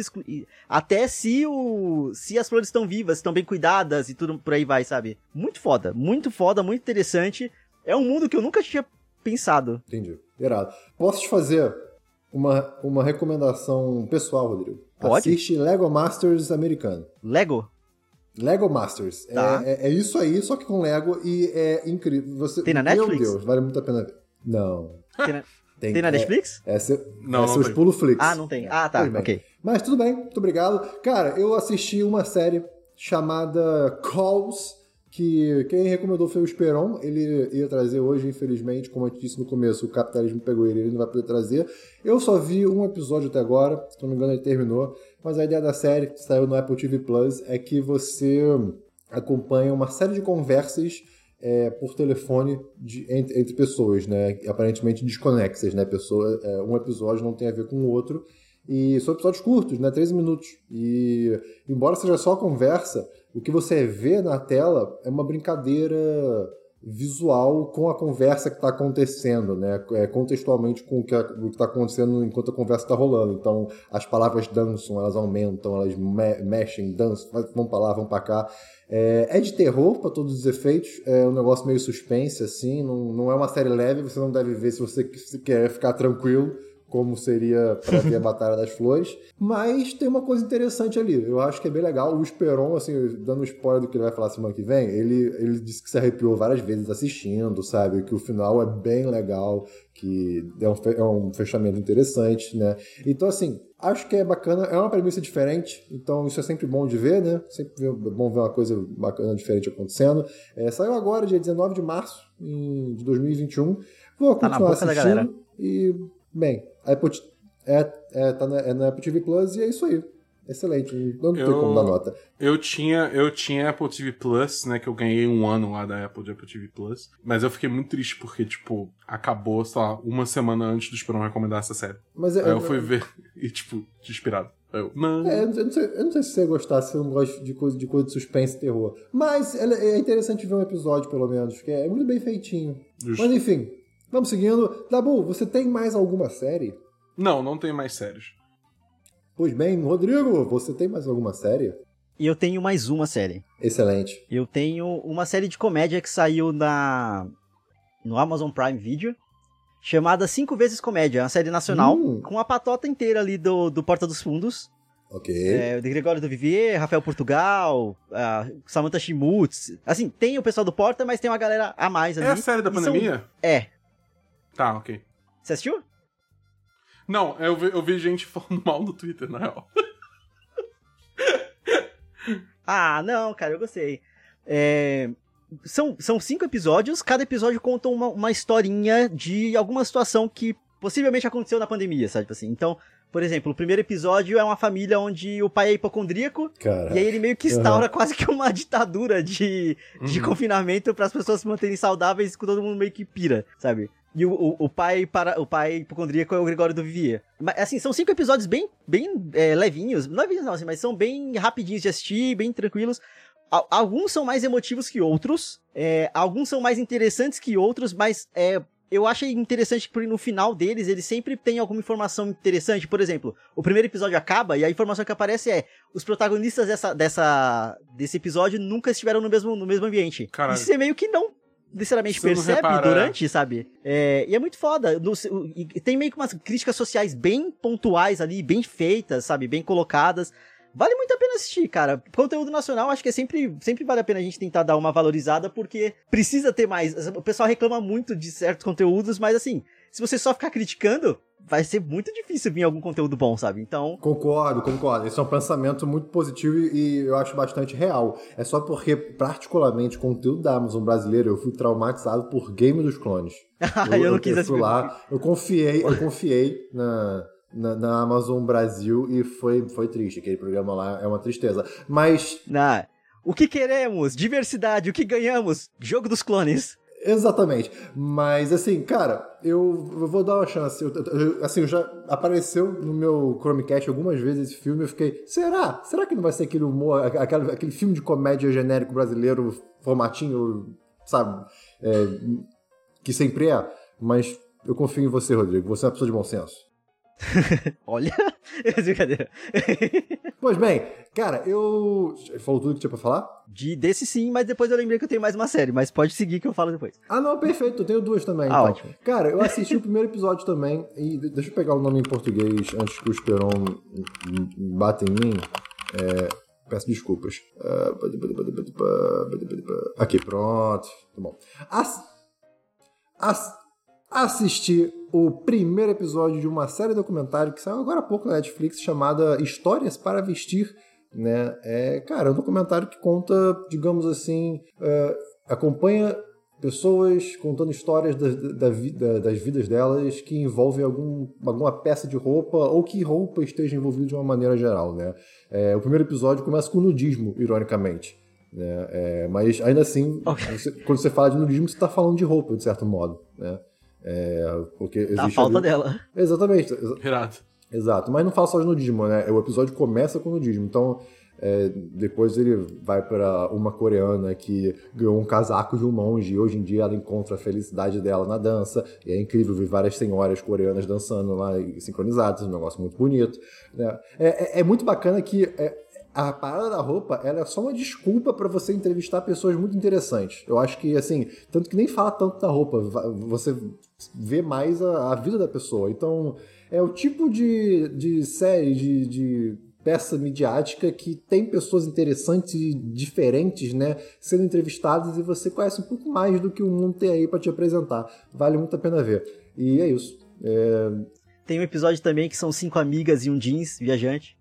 até se o se as flores estão vivas, estão bem cuidadas e tudo por aí vai, sabe? Muito foda, muito foda, muito interessante. É um mundo que eu nunca tinha pensado. Entendi. Irado. Posso te fazer uma, uma recomendação pessoal, Rodrigo? Pode. Assiste Lego Masters americano. Lego? Lego Masters. Tá. É, é- é isso aí, só que com Lego e é incrível. Você, Tem na Meu Netflix? Deus, vale muito a pena ver. Não. Tem na, Tem, tem na é- Netflix? Essa, Não, é não seus tem. pulo flix. Ah, não tem. Ah, tá, ok. Mas tudo bem, muito obrigado. Cara, eu assisti uma série chamada Calls, que quem recomendou foi o Esperon. Ele ia trazer hoje, infelizmente, como eu disse no começo, o capitalismo pegou ele, ele não vai poder trazer. Eu só vi um episódio até agora, se não me engano ele terminou, mas a ideia da série, que saiu no Apple TV Plus, é que você acompanha uma série de conversas é, por telefone de- entre, entre pessoas, né? Aparentemente desconexas, né? Pessoa, é, um episódio não tem a ver com o outro. E são episódios curtos, né? 13 minutos. E embora seja só conversa, o que você vê na tela é uma brincadeira visual com a conversa que está acontecendo, né? É, contextualmente com o que está acontecendo enquanto a conversa está rolando. Então, as palavras dançam, elas aumentam, elas me mexem, dançam, vão para lá, vão para cá. É, é de terror para todos os efeitos, é um negócio meio suspense, assim, não, não é uma série leve, você não deve ver se você quer ficar tranquilo, como seria para ver a Batalha das Flores. Mas tem uma coisa interessante ali, eu acho que é bem legal. O Esperon, assim, dando um spoiler do que ele vai falar semana que vem, ele, ele disse que se arrepiou várias vezes assistindo, sabe? Que o final é bem legal, que é um, é um fechamento interessante, né? Então, assim, acho que é bacana, é uma premissa diferente, então isso é sempre bom de ver, né? Sempre é bom ver uma coisa bacana, diferente acontecendo. É, saiu agora, dia 19 de março de 2021. Vou Tá na continuar boca da assistindo. galera. E, bem, a Apple, é, é, tá na, é na Apple TV Plus e é isso aí. Excelente, não tem Eu- como dar nota. Eu tinha, eu tinha Apple TV Plus, né? Que eu ganhei um ano lá da Apple de Apple TV Plus. Mas eu fiquei muito triste porque, tipo, acabou, sei lá, uma semana antes do Esperão recomendar essa série. Mas é, Aí eu fui ver e, tipo, desesperado. Eu, não. É, eu, não sei, eu não sei se você gostar, se você não gosta de coisa de, coisa de suspense e terror. Mas é interessante ver um episódio, pelo menos, porque é muito bem feitinho. Mas enfim, vamos seguindo. Dabu, você tem mais alguma série? Não, não tem mais séries. Pois bem, Rodrigo, você tem mais alguma série? E eu tenho mais uma série. Excelente. Eu tenho uma série de comédia que saiu na no Amazon Prime Video, chamada Cinco Vezes Comédia, uma série nacional, hum. com a patota inteira ali do, do Porta dos Fundos. Ok. É, o de Gregório do Vivier, Rafael Portugal, Samantha Schmutz. Assim, tem o pessoal do Porta, mas tem uma galera a mais ali. É a série da pandemia? São... É. Tá, ok. Você assistiu? Não, eu vi, eu vi gente falando mal no Twitter, na real. ah, não, cara, eu gostei. É, são, são cinco episódios, cada episódio conta uma, uma historinha de alguma situação que possivelmente aconteceu na pandemia, sabe? Tipo assim, então, por exemplo, o primeiro episódio é uma família onde o pai é hipocondríaco. Caraca. E aí ele meio que instaura uhum. quase que uma ditadura de, de uhum. confinamento para as pessoas se manterem saudáveis com todo mundo meio que pira, sabe? E o, o, o, pai para o pai hipocondríaco é o Gregório do Vivier. Mas, assim, são cinco episódios bem, bem é, levinhos. Não levinhos não, assim, mas são bem rapidinhos de assistir, bem tranquilos. Alguns são mais emotivos que outros, é, alguns são mais interessantes que outros, mas é, eu achei interessante porque no final deles eles sempre tem alguma informação interessante. Por exemplo, o primeiro episódio acaba e a informação que aparece é os protagonistas dessa, dessa, desse episódio nunca estiveram no mesmo, no mesmo ambiente. Caralho. Isso você meio que não necessariamente percebe repara, durante, é. sabe? É, e é muito foda. No, e tem meio que umas críticas sociais bem pontuais ali, bem feitas, sabe? Bem colocadas. Vale muito a pena assistir, cara. Conteúdo nacional, acho que é sempre, sempre vale a pena a gente tentar dar uma valorizada, porque precisa ter mais. O pessoal reclama muito de certos conteúdos, mas assim, se você só ficar criticando, vai ser muito difícil vir algum conteúdo bom, sabe? Então. Concordo, concordo. Esse é um pensamento muito positivo e eu acho bastante real. É só porque, particularmente, o conteúdo da Amazon brasileira, eu fui traumatizado por Game dos Clones. eu, eu, não quis assistir. lá, eu confiei, eu confiei na na, na, Amazon Brasil e foi, foi triste. Aquele programa lá é uma tristeza. Mas. Ah, o que queremos? Diversidade. O que ganhamos? Jogo dos clones. Exatamente. Mas, assim, cara, eu, vou dar uma chance. Eu, eu, assim, já apareceu no meu Chromecast algumas vezes esse filme. Eu fiquei, será? Será que não vai ser aquele humor, aquele, aquele filme de comédia genérico brasileiro, formatinho, sabe? É, que sempre é. Mas eu confio em você, Rodrigo. Você é uma pessoa de bom senso. Olha, brincadeira. pois bem, cara, eu. Falou tudo que tinha pra falar? De, desse sim, mas depois eu lembrei que eu tenho mais uma série, mas pode seguir que eu falo depois. Ah, não, perfeito, eu tenho duas também. Ah, então. ótimo. Cara, eu assisti o primeiro episódio também, e deixa eu pegar o nome em português antes que o Esperon bata em mim. É, peço desculpas. Aqui, pronto. Tá bom. As, as, assisti o primeiro episódio de uma série documentário que saiu agora há pouco na Netflix chamada Histórias para Vestir. Né? É, cara, é um documentário que conta, digamos assim, é, acompanha pessoas contando histórias da, da, da, das vidas delas que envolvem algum, alguma peça de roupa ou que roupa esteja envolvida de uma maneira geral. Né? É, o primeiro episódio começa com nudismo, ironicamente. Né? É, mas ainda assim, okay. você, quando você fala de nudismo, você está falando de roupa, de certo modo. Né? É, porque existe a falta ali... dela. Exatamente. Exato. Mas não fala só de nudismo, né? O episódio começa com nudismo. Então, é, depois ele vai para uma coreana que ganhou um casaco de um monge e hoje em dia ela encontra a felicidade dela na dança. E é incrível ver várias senhoras coreanas dançando lá sincronizadas, um negócio muito bonito. Né? É, é, é, muito bacana que é, a parada da roupa ela é só uma desculpa para você entrevistar pessoas muito interessantes. Eu acho que, assim, tanto que nem fala tanto da roupa, você vê mais a, a vida da pessoa. Então, é o tipo de, de série, de, de peça midiática que tem pessoas interessantes e diferentes, né, sendo entrevistadas e você conhece um pouco mais do que o mundo tem aí para te apresentar. Vale muito a pena ver. E é isso. É... Tem um episódio também que são cinco amigas e um jeans viajante.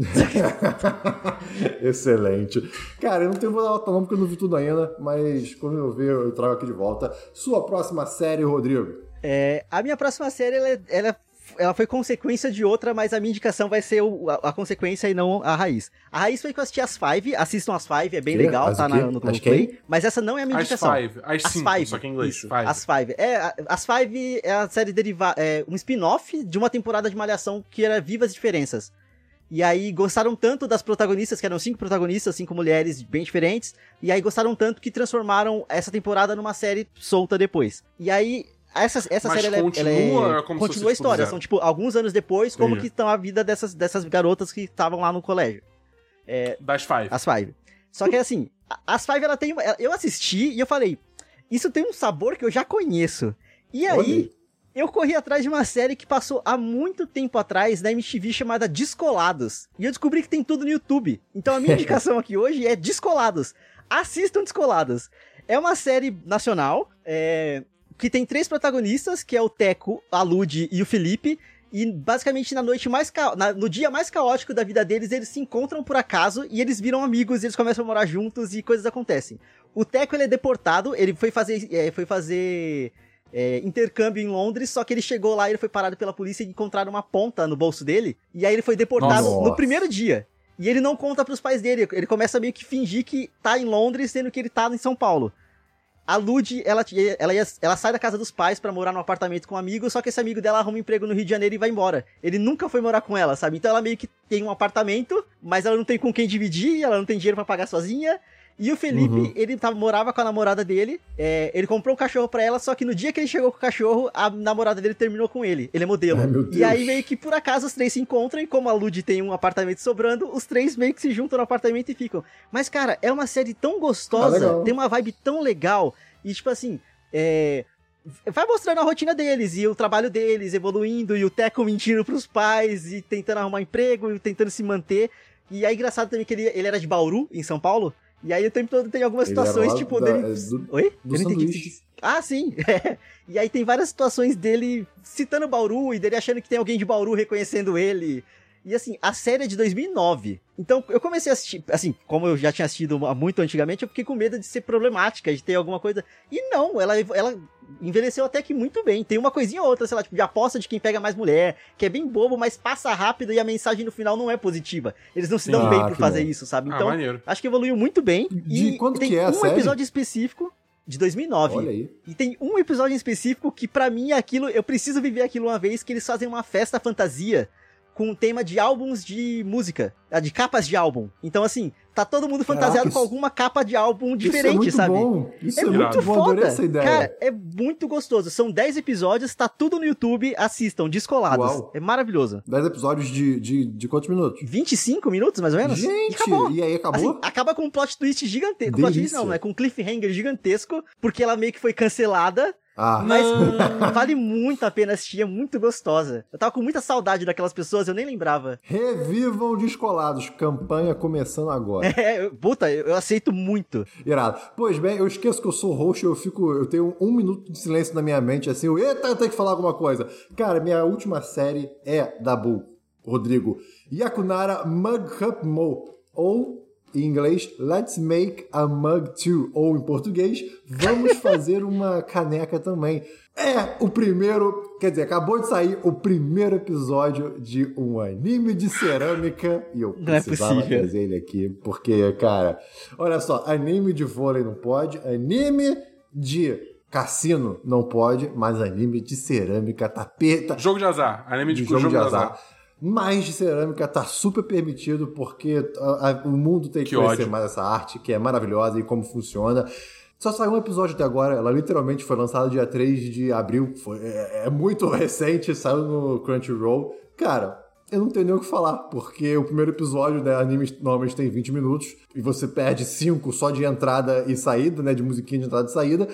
Excelente. Cara, eu não tenho vou dar nota não porque eu não vi tudo ainda, mas quando eu ver eu trago aqui de volta. Sua próxima série, Rodrigo? É, a minha próxima série, ela, é, ela, ela foi consequência de outra, mas a minha indicação vai ser o, a, a, consequência e não a raiz. A raiz foi que eu assisti as Five, assistam as Five, é bem que? legal, as tá na, no Play. Mas essa não é a minha indicação. As Five, as, as cinco, five, só que em inglês. Isso, five. As Five. É, as Five é a série derivada, é um spin-off de uma temporada de Malhação que era Vivas Diferenças. E aí gostaram tanto das protagonistas, que eram cinco protagonistas, cinco mulheres bem diferentes. E aí gostaram tanto que transformaram essa temporada numa série solta depois. E aí essa, essa Mas série ela é- continua, ela é, é como se continua a história. São tipo alguns anos depois, como Entendi. que estão a vida dessas, dessas garotas que estavam lá no colégio. Das Five. As Five. Só que assim, as Five ela tem. uma- Eu assisti e eu falei, isso tem um sabor que eu já conheço. E aí, Olha. Eu corri atrás de uma série que passou há muito tempo atrás na MTV chamada Descolados. E eu descobri que tem tudo no YouTube. Então a minha indicação aqui hoje é Descolados. Assistam Descolados. É uma série nacional, é, que tem três protagonistas, que é o Teco, a Lud e o Felipe. E basicamente na noite mais ca... na- no dia mais caótico da vida deles, eles se encontram por acaso e eles viram amigos, e eles começam a morar juntos e coisas acontecem. O Teco ele é deportado, ele foi fazer, é, foi fazer é, intercâmbio em Londres, só que ele chegou lá e ele foi parado pela polícia e encontraram uma ponta no bolso dele. E aí ele foi deportado Nossa. no primeiro dia. E ele não conta pros pais dele, ele começa meio que fingir que tá em Londres, sendo que ele tá em São Paulo. A Lud, ela, ela, ela sai da casa dos pais pra morar num apartamento com um amigo, só que esse amigo dela arruma um emprego no Rio de Janeiro e vai embora. Ele nunca foi morar com ela, sabe? Então ela meio que tem um apartamento, mas ela não tem com quem dividir, ela não tem dinheiro pra pagar sozinha. E o Felipe, Uhum. ele tava, morava com a namorada dele, é, ele comprou um cachorro pra ela, só que no dia que ele chegou com o cachorro, a namorada dele terminou com ele. Ele é modelo. Ai, e aí meio que por acaso os três se encontram e como a Lud tem um apartamento sobrando, os três meio que se juntam no apartamento e ficam. Mas cara, é uma série tão Ah, gostosa, legal. tem uma vibe tão legal e tipo assim, é vai mostrando a rotina deles e o trabalho deles evoluindo e o Teco mentindo pros pais e tentando arrumar emprego e tentando se manter. E aí engraçado também que ele, ele era de Bauru, em São Paulo, e aí o tempo todo tem algumas Ele situações tipo da- dele é, do- Oi? do Eu não entendi o que sanduíche. você disse. Ah, sim. é. E aí tem várias situações dele citando Bauru e dele achando que tem alguém de Bauru reconhecendo ele. E assim, a série é de 2009. Então eu comecei a assistir, assim, como eu já tinha assistido muito antigamente, eu fiquei com medo de ser problemática, de ter alguma coisa. E não, ela, ela envelheceu até que muito bem. Tem uma coisinha ou outra, sei lá, tipo, de aposta de quem pega mais mulher, que é bem bobo, mas passa rápido e a mensagem no final não é positiva. Eles não se dão Ah, bem por que fazer bom. isso, sabe? Ah, Então, maneiro. acho que evoluiu muito bem. De e quando tem que é um série? episódio específico de 2009. Olha aí. E tem um episódio em específico que pra mim é aquilo, eu preciso viver aquilo uma vez, que eles fazem uma festa fantasia com um tema de álbuns de música, ah, de capas de álbum. Então assim, tá todo mundo Caraca, fantasiado isso- com alguma capa de álbum Isso é diferente, muito sabe? bom. Isso É, é, muito bom. foda. Essa ideia. Cara, é muito gostoso. São 10 episódios, tá tudo no YouTube, assistam, descolados. Uau. É maravilhoso. 10 episódios de, de, de quantos minutos? 25 minutos, mais ou menos? e Gente, acabou. e aí acabou? Assim, acaba com um plot twist gigantesco. Plot twist não, né? Com um cliffhanger gigantesco, porque ela meio que foi cancelada. Ah, Mas vale muito a pena assistir, é muito gostosa. Eu tava com muita saudade daquelas pessoas, eu nem lembrava. revivam Descolados. Campanha começando agora. É, eu- puta, eu, eu aceito muito. Irado. Pois bem, eu esqueço que eu sou host, eu fico. Eu tenho um minuto de silêncio na minha mente, assim, eu, eita, eu tenho que falar alguma coisa. Cara, minha última série é da Bull, Rodrigo. Yakunara Mug Cup Mo. Ou, em inglês, Let's Make a Mug Too. Ou, em português, vamos fazer uma caneca também. É o primeiro, quer dizer, acabou de sair o primeiro episódio de um anime de cerâmica e eu é precisava possível. trazer ele aqui, porque, cara, olha só, anime de vôlei não pode, anime de cassino não pode, mas anime de cerâmica, tapeta, Jogo de azar. Anime de, de jogo, jogo de de azar. azar. Mas de cerâmica tá super permitido, porque a- a- o mundo tem que, Que conhecer ódio. mais essa arte, que é maravilhosa e como funciona. Só saiu um episódio até agora, ela literalmente foi lançada dia 3 de abril, foi, é, é muito recente, saiu no Crunchyroll. Cara, eu não tenho nem o que falar, porque o primeiro episódio, né, anime normalmente tem 20 minutos, e você perde 5 só de entrada e saída, né, de musiquinha de entrada e saída.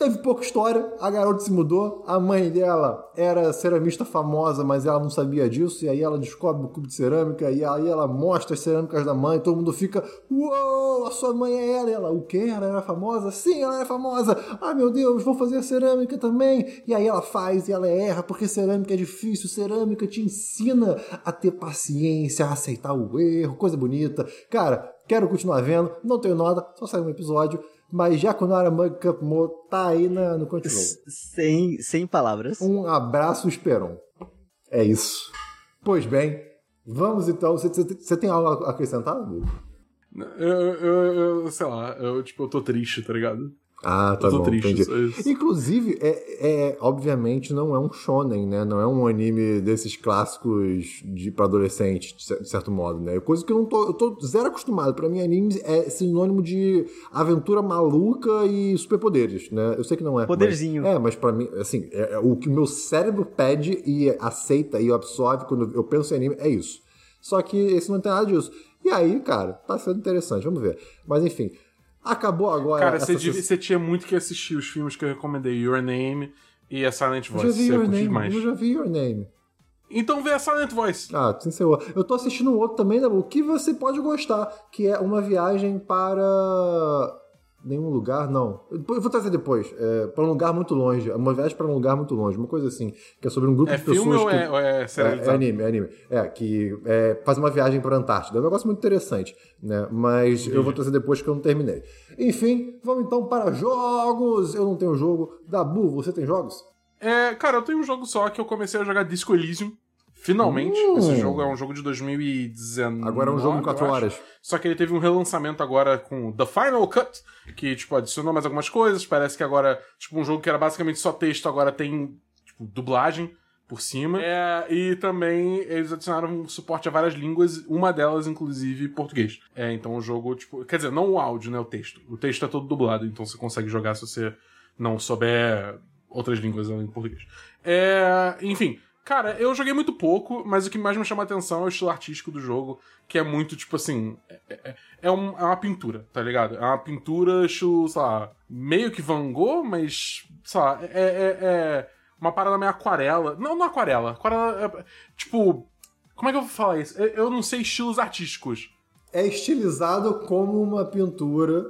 Teve pouca história, a garota se mudou, a mãe dela era ceramista famosa, mas ela não sabia disso, e aí ela descobre o cubo de cerâmica, e aí ela mostra as cerâmicas da mãe, todo mundo fica, uou, a sua mãe é ela, e ela, o quê? Ela era famosa? Sim, ela era famosa, ai meu Deus, vou fazer cerâmica também, e aí ela faz e ela erra, porque cerâmica é difícil, cerâmica te ensina a ter paciência, a aceitar o erro, coisa bonita, cara, quero continuar vendo, não tenho nada, só saiu um episódio, mas Jakunara Mug Cup Mo tá aí na, no Crunchyroll. Sem, sem palavras. Um abraço, Esperon. É isso. Pois bem, vamos então. Você tem algo a acrescentar, amigo? Eu, eu, eu- sei lá, eu, tipo, eu tô triste, tá ligado? Ah, tá bom, triste, entendi. Inclusive, é, é, obviamente não é um shonen, né? Não é um anime desses clássicos de para adolescente, de cer- de certo modo, né? Coisa que eu não tô, eu tô zero acostumado. Pra mim, anime é sinônimo de aventura maluca e superpoderes, né? Eu sei que não é. Poderzinho. Mas, é, mas pra mim, assim, é- é o que o meu cérebro pede e aceita e absorve quando eu penso em anime é isso. Só que esse não tem nada disso. E aí, cara, tá sendo interessante, vamos ver. Mas enfim, acabou agora. Cara, você, tinha muito que assistir os filmes que eu recomendei, Your Name e a Silent Eu já Voice. vi Your Name, demais. eu já vi Your Name. Então vê a Silent Voice. Ah, ser outro. Eu tô assistindo um outro também, né, o que você pode gostar, que é uma viagem para nenhum lugar, não. Eu vou trazer depois. É, para um lugar muito longe, uma viagem para um lugar muito longe, uma coisa assim, que é sobre um grupo É de pessoas filme ou que... é, ou é É, é serializado? anime, é anime. É, que é, faz uma viagem para a Antártida. É um negócio muito interessante, né? Mas eu vou trazer depois que eu não terminei. Enfim, vamos então para jogos. Eu não tenho jogo. Dabu, você tem jogos? É, cara, eu tenho um jogo só que eu comecei a jogar Disco Elysium. Finalmente. Hum. Esse jogo é um jogo de 2019. Agora é um jogo em 4 eu acho. horas. Só que ele teve um relançamento agora com The Final Cut, que, tipo, adicionou mais algumas coisas. Parece que agora, tipo, um jogo que era basicamente só texto, agora tem, tipo, dublagem por cima. É, e também eles adicionaram um suporte a várias línguas, uma delas, inclusive, português. É, então o jogo, tipo, quer dizer, não o áudio, né, o texto. O texto é todo dublado, então você consegue jogar se você não souber outras línguas além do português. É, enfim, cara, eu joguei muito pouco, mas o que mais me chama a atenção é o estilo artístico do jogo, que é muito, tipo assim, é, é- é um- é uma pintura, tá ligado? É uma pintura, estilo, sei lá, meio que Van Gogh, mas, sei lá, é, é- é uma parada meio aquarela. Não, não aquarela. Aquarela é, tipo, como é que eu vou falar isso? Eu, não sei estilos artísticos. É estilizado como uma pintura.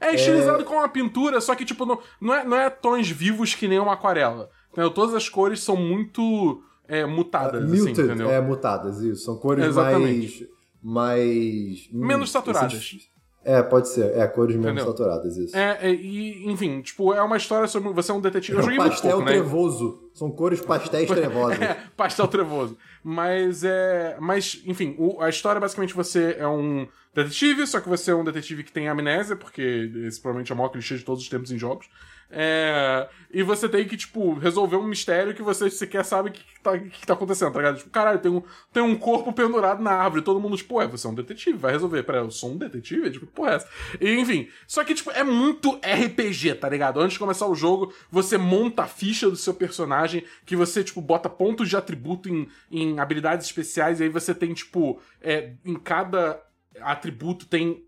É estilizado com uma pintura, só que, tipo, não, não, é, não é tons vivos que nem uma aquarela. Entendeu? Todas as cores são muito é, mutadas, assim, Muted, entendeu? é, mutadas, isso. São cores Exatamente. mais. mais. hum, Menos saturadas. esse- É, pode ser. É, cores menos Entendeu? saturadas, isso. É, é, e, enfim, tipo, é uma história sobre. Você é um detetive. Eu joguei muito pastel pouco, né? trevoso. São cores pastéis trevosos. É, pastel trevoso. Mas é. Mas, enfim, o- a história basicamente você é um detetive, só que você é um detetive que tem amnésia, porque esse provavelmente é o maior clichê de todos os tempos em jogos. É, e você tem que, tipo, resolver um mistério que você sequer sabe o que, tá, que, tá acontecendo, tá ligado? Tipo, caralho, tem um, tem um corpo pendurado na árvore, todo mundo, tipo, ué, você é um detetive, vai resolver. Pera, eu sou um detetive? Tipo, porra é essa? E, enfim, só que, tipo, é muito RPG, tá ligado? Antes de começar o jogo, você monta a ficha do seu personagem, que você, tipo, bota pontos de atributo em, em habilidades especiais, e aí você tem, tipo, é, em cada atributo tem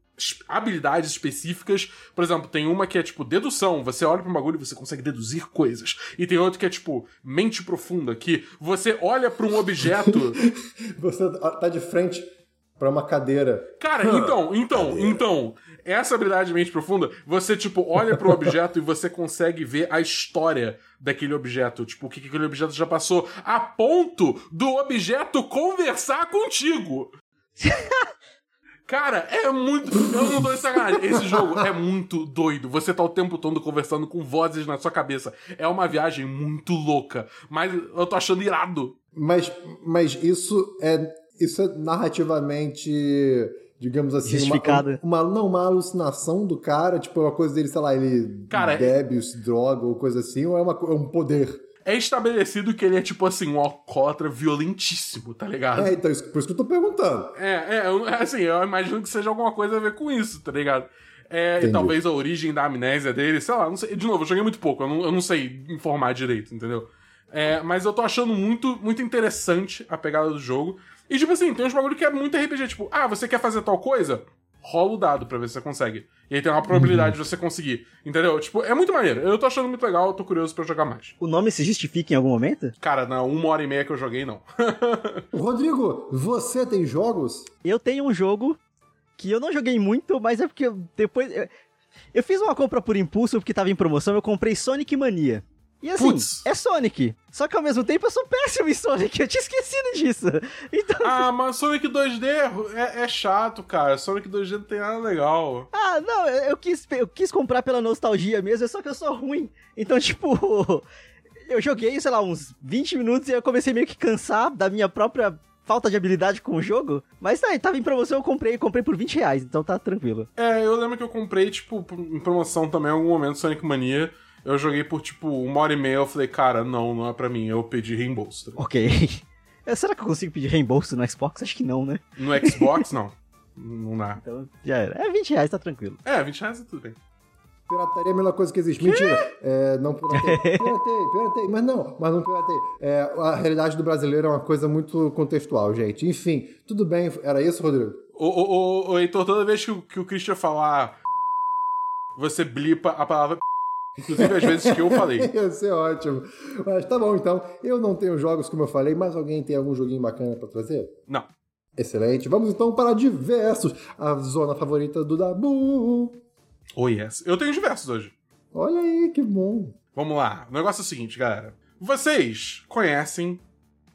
habilidades específicas. Por exemplo, tem uma que é tipo dedução. Você olha para um bagulho e você consegue deduzir coisas. E tem outro que é tipo mente profunda, que você olha para um objeto. Você tá de frente pra uma cadeira. Cara, então, então, então, essa habilidade de mente profunda, você, tipo, olha pro objeto e você consegue ver a história daquele objeto, tipo, o que que aquele objeto já passou, a ponto do objeto conversar contigo. Cara, é muito. Eu não tô de sacanagem. Esse jogo é muito doido. Você tá o tempo todo conversando com vozes na sua cabeça. É uma viagem muito louca. Mas eu tô achando irado. Mas, mas isso é. Isso é narrativamente. Digamos assim, uma-. Uma, não, uma alucinação do cara, tipo, uma coisa dele, sei lá, ele Cara, bebe, se droga ou coisa assim, ou é, uma, é um poder? É estabelecido que ele é, tipo assim, um alcoólatra violentíssimo, tá ligado? É, então, isso- por isso que eu tô perguntando. É, é, assim, eu imagino que seja alguma coisa a ver com isso, tá ligado? É, e talvez a origem da amnésia dele, sei lá, não sei. De novo, eu joguei muito pouco, eu não, eu não sei informar direito, entendeu? É, mas eu tô achando muito, muito interessante a pegada do jogo. E, tipo assim, tem uns bagulho que é muito RPG, tipo, ah, você quer fazer tal coisa? Rola o dado pra ver se você consegue. E aí tem uma probabilidade de você conseguir. Entendeu? Tipo, é muito maneiro. Eu tô achando muito legal, eu tô curioso pra jogar mais. O nome se justifica em algum momento? Cara, na uma hora e meia que eu joguei, não. Rodrigo, você tem jogos? Eu tenho um jogo que eu não joguei muito, mas é porque depois. Eu, eu fiz uma compra por impulso porque tava em promoção, eu comprei Sonic Mania. E assim, Putz. é Sonic. Só que ao mesmo tempo eu sou péssimo em Sonic, eu tinha esquecido disso. Então. Ah, mas Sonic 2D é, é chato, cara. Sonic 2D não tem nada legal. Ah, não, eu, eu quis, eu quis comprar pela nostalgia mesmo, só que eu sou ruim. Então, tipo, eu joguei, sei lá, uns 20 minutos e eu comecei meio que cansar da minha própria falta de habilidade com o jogo. Mas tá, tava em promoção, eu comprei, comprei por 20 reais, então tá tranquilo. É, eu lembro que eu comprei, tipo, em promoção também, em algum momento, Sonic Mania. Eu joguei por, tipo, uma hora e meia, eu falei, cara, não, não é pra mim, eu pedi reembolso. Ok. Será que eu consigo pedir reembolso no Xbox? Acho que não, né? No Xbox, não. Não dá. Então, já era. É 20 reais, tá tranquilo. É, 20 reais é tudo bem. Pirataria é a melhor coisa que existe. Que? Mentira. É, não piratei. piratei, piratei. Mas não, mas não piratei. É, a realidade do brasileiro é uma coisa muito contextual, gente. Enfim, tudo bem. Era isso, Rodrigo? Ô, ô, ô, ô Heitor, toda vez que, o, que o Christian falar, você blipa a palavra Inclusive às vezes que eu falei. Ia ser ótimo. Mas tá bom, então. Eu não tenho jogos, como eu falei, mas alguém tem algum joguinho bacana para trazer? Não. Excelente. Vamos então para diversos. A zona favorita do Dabu. Oh, yes. Eu tenho diversos hoje. Olha aí, que bom. Vamos lá. O negócio é o seguinte, galera. Vocês conhecem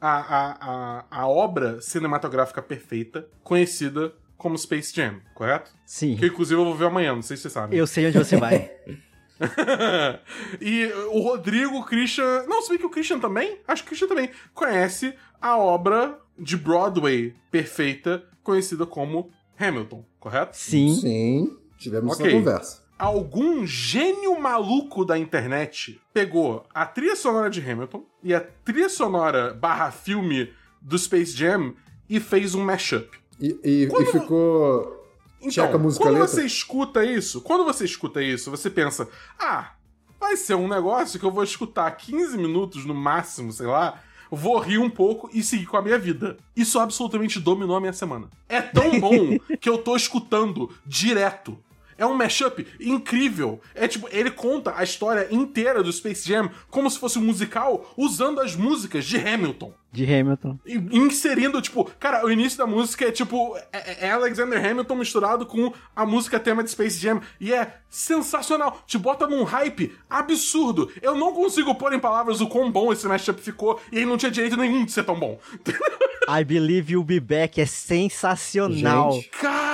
a, a, a, a obra cinematográfica perfeita conhecida como Space Jam, correto? Sim. Que inclusive eu vou ver amanhã, não sei se você sabe. Eu sei onde você vai. e o Rodrigo, o Christian. Não, se bem que o Christian também. Acho que o Christian também conhece a obra de Broadway perfeita, conhecida como Hamilton, correto? Sim. Sim. Tivemos okay. essa conversa. Algum gênio maluco da internet pegou a trilha sonora de Hamilton e a trilha sonora barra filme do Space Jam e fez um mashup. E, e, Quando... e ficou então, quando você escuta isso, quando você escuta isso, você pensa, ah, vai ser um negócio que eu vou escutar 15 minutos no máximo, sei lá, vou rir um pouco e seguir com a minha vida. Isso absolutamente dominou a minha semana. É tão bom que eu tô escutando direto. É um mashup incrível. É tipo, ele conta a história inteira do Space Jam como se fosse um musical usando as músicas de Hamilton. De Hamilton. E, inserindo, tipo, cara, o início da música é tipo, é, é, Alexander Hamilton misturado com a música tema de Space Jam. E é sensacional. Te bota num hype absurdo. Eu não consigo pôr em palavras o quão bom esse mashup ficou e ele não tinha direito nenhum de ser tão bom. I Believe You'll Be Back é sensacional. Gente, cara,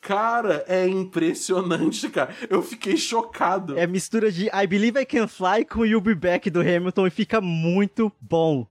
Cara, é impressionante, cara. Eu fiquei chocado. É mistura de I Believe I Can Fly com You'll Be Back do Hamilton e fica muito bom.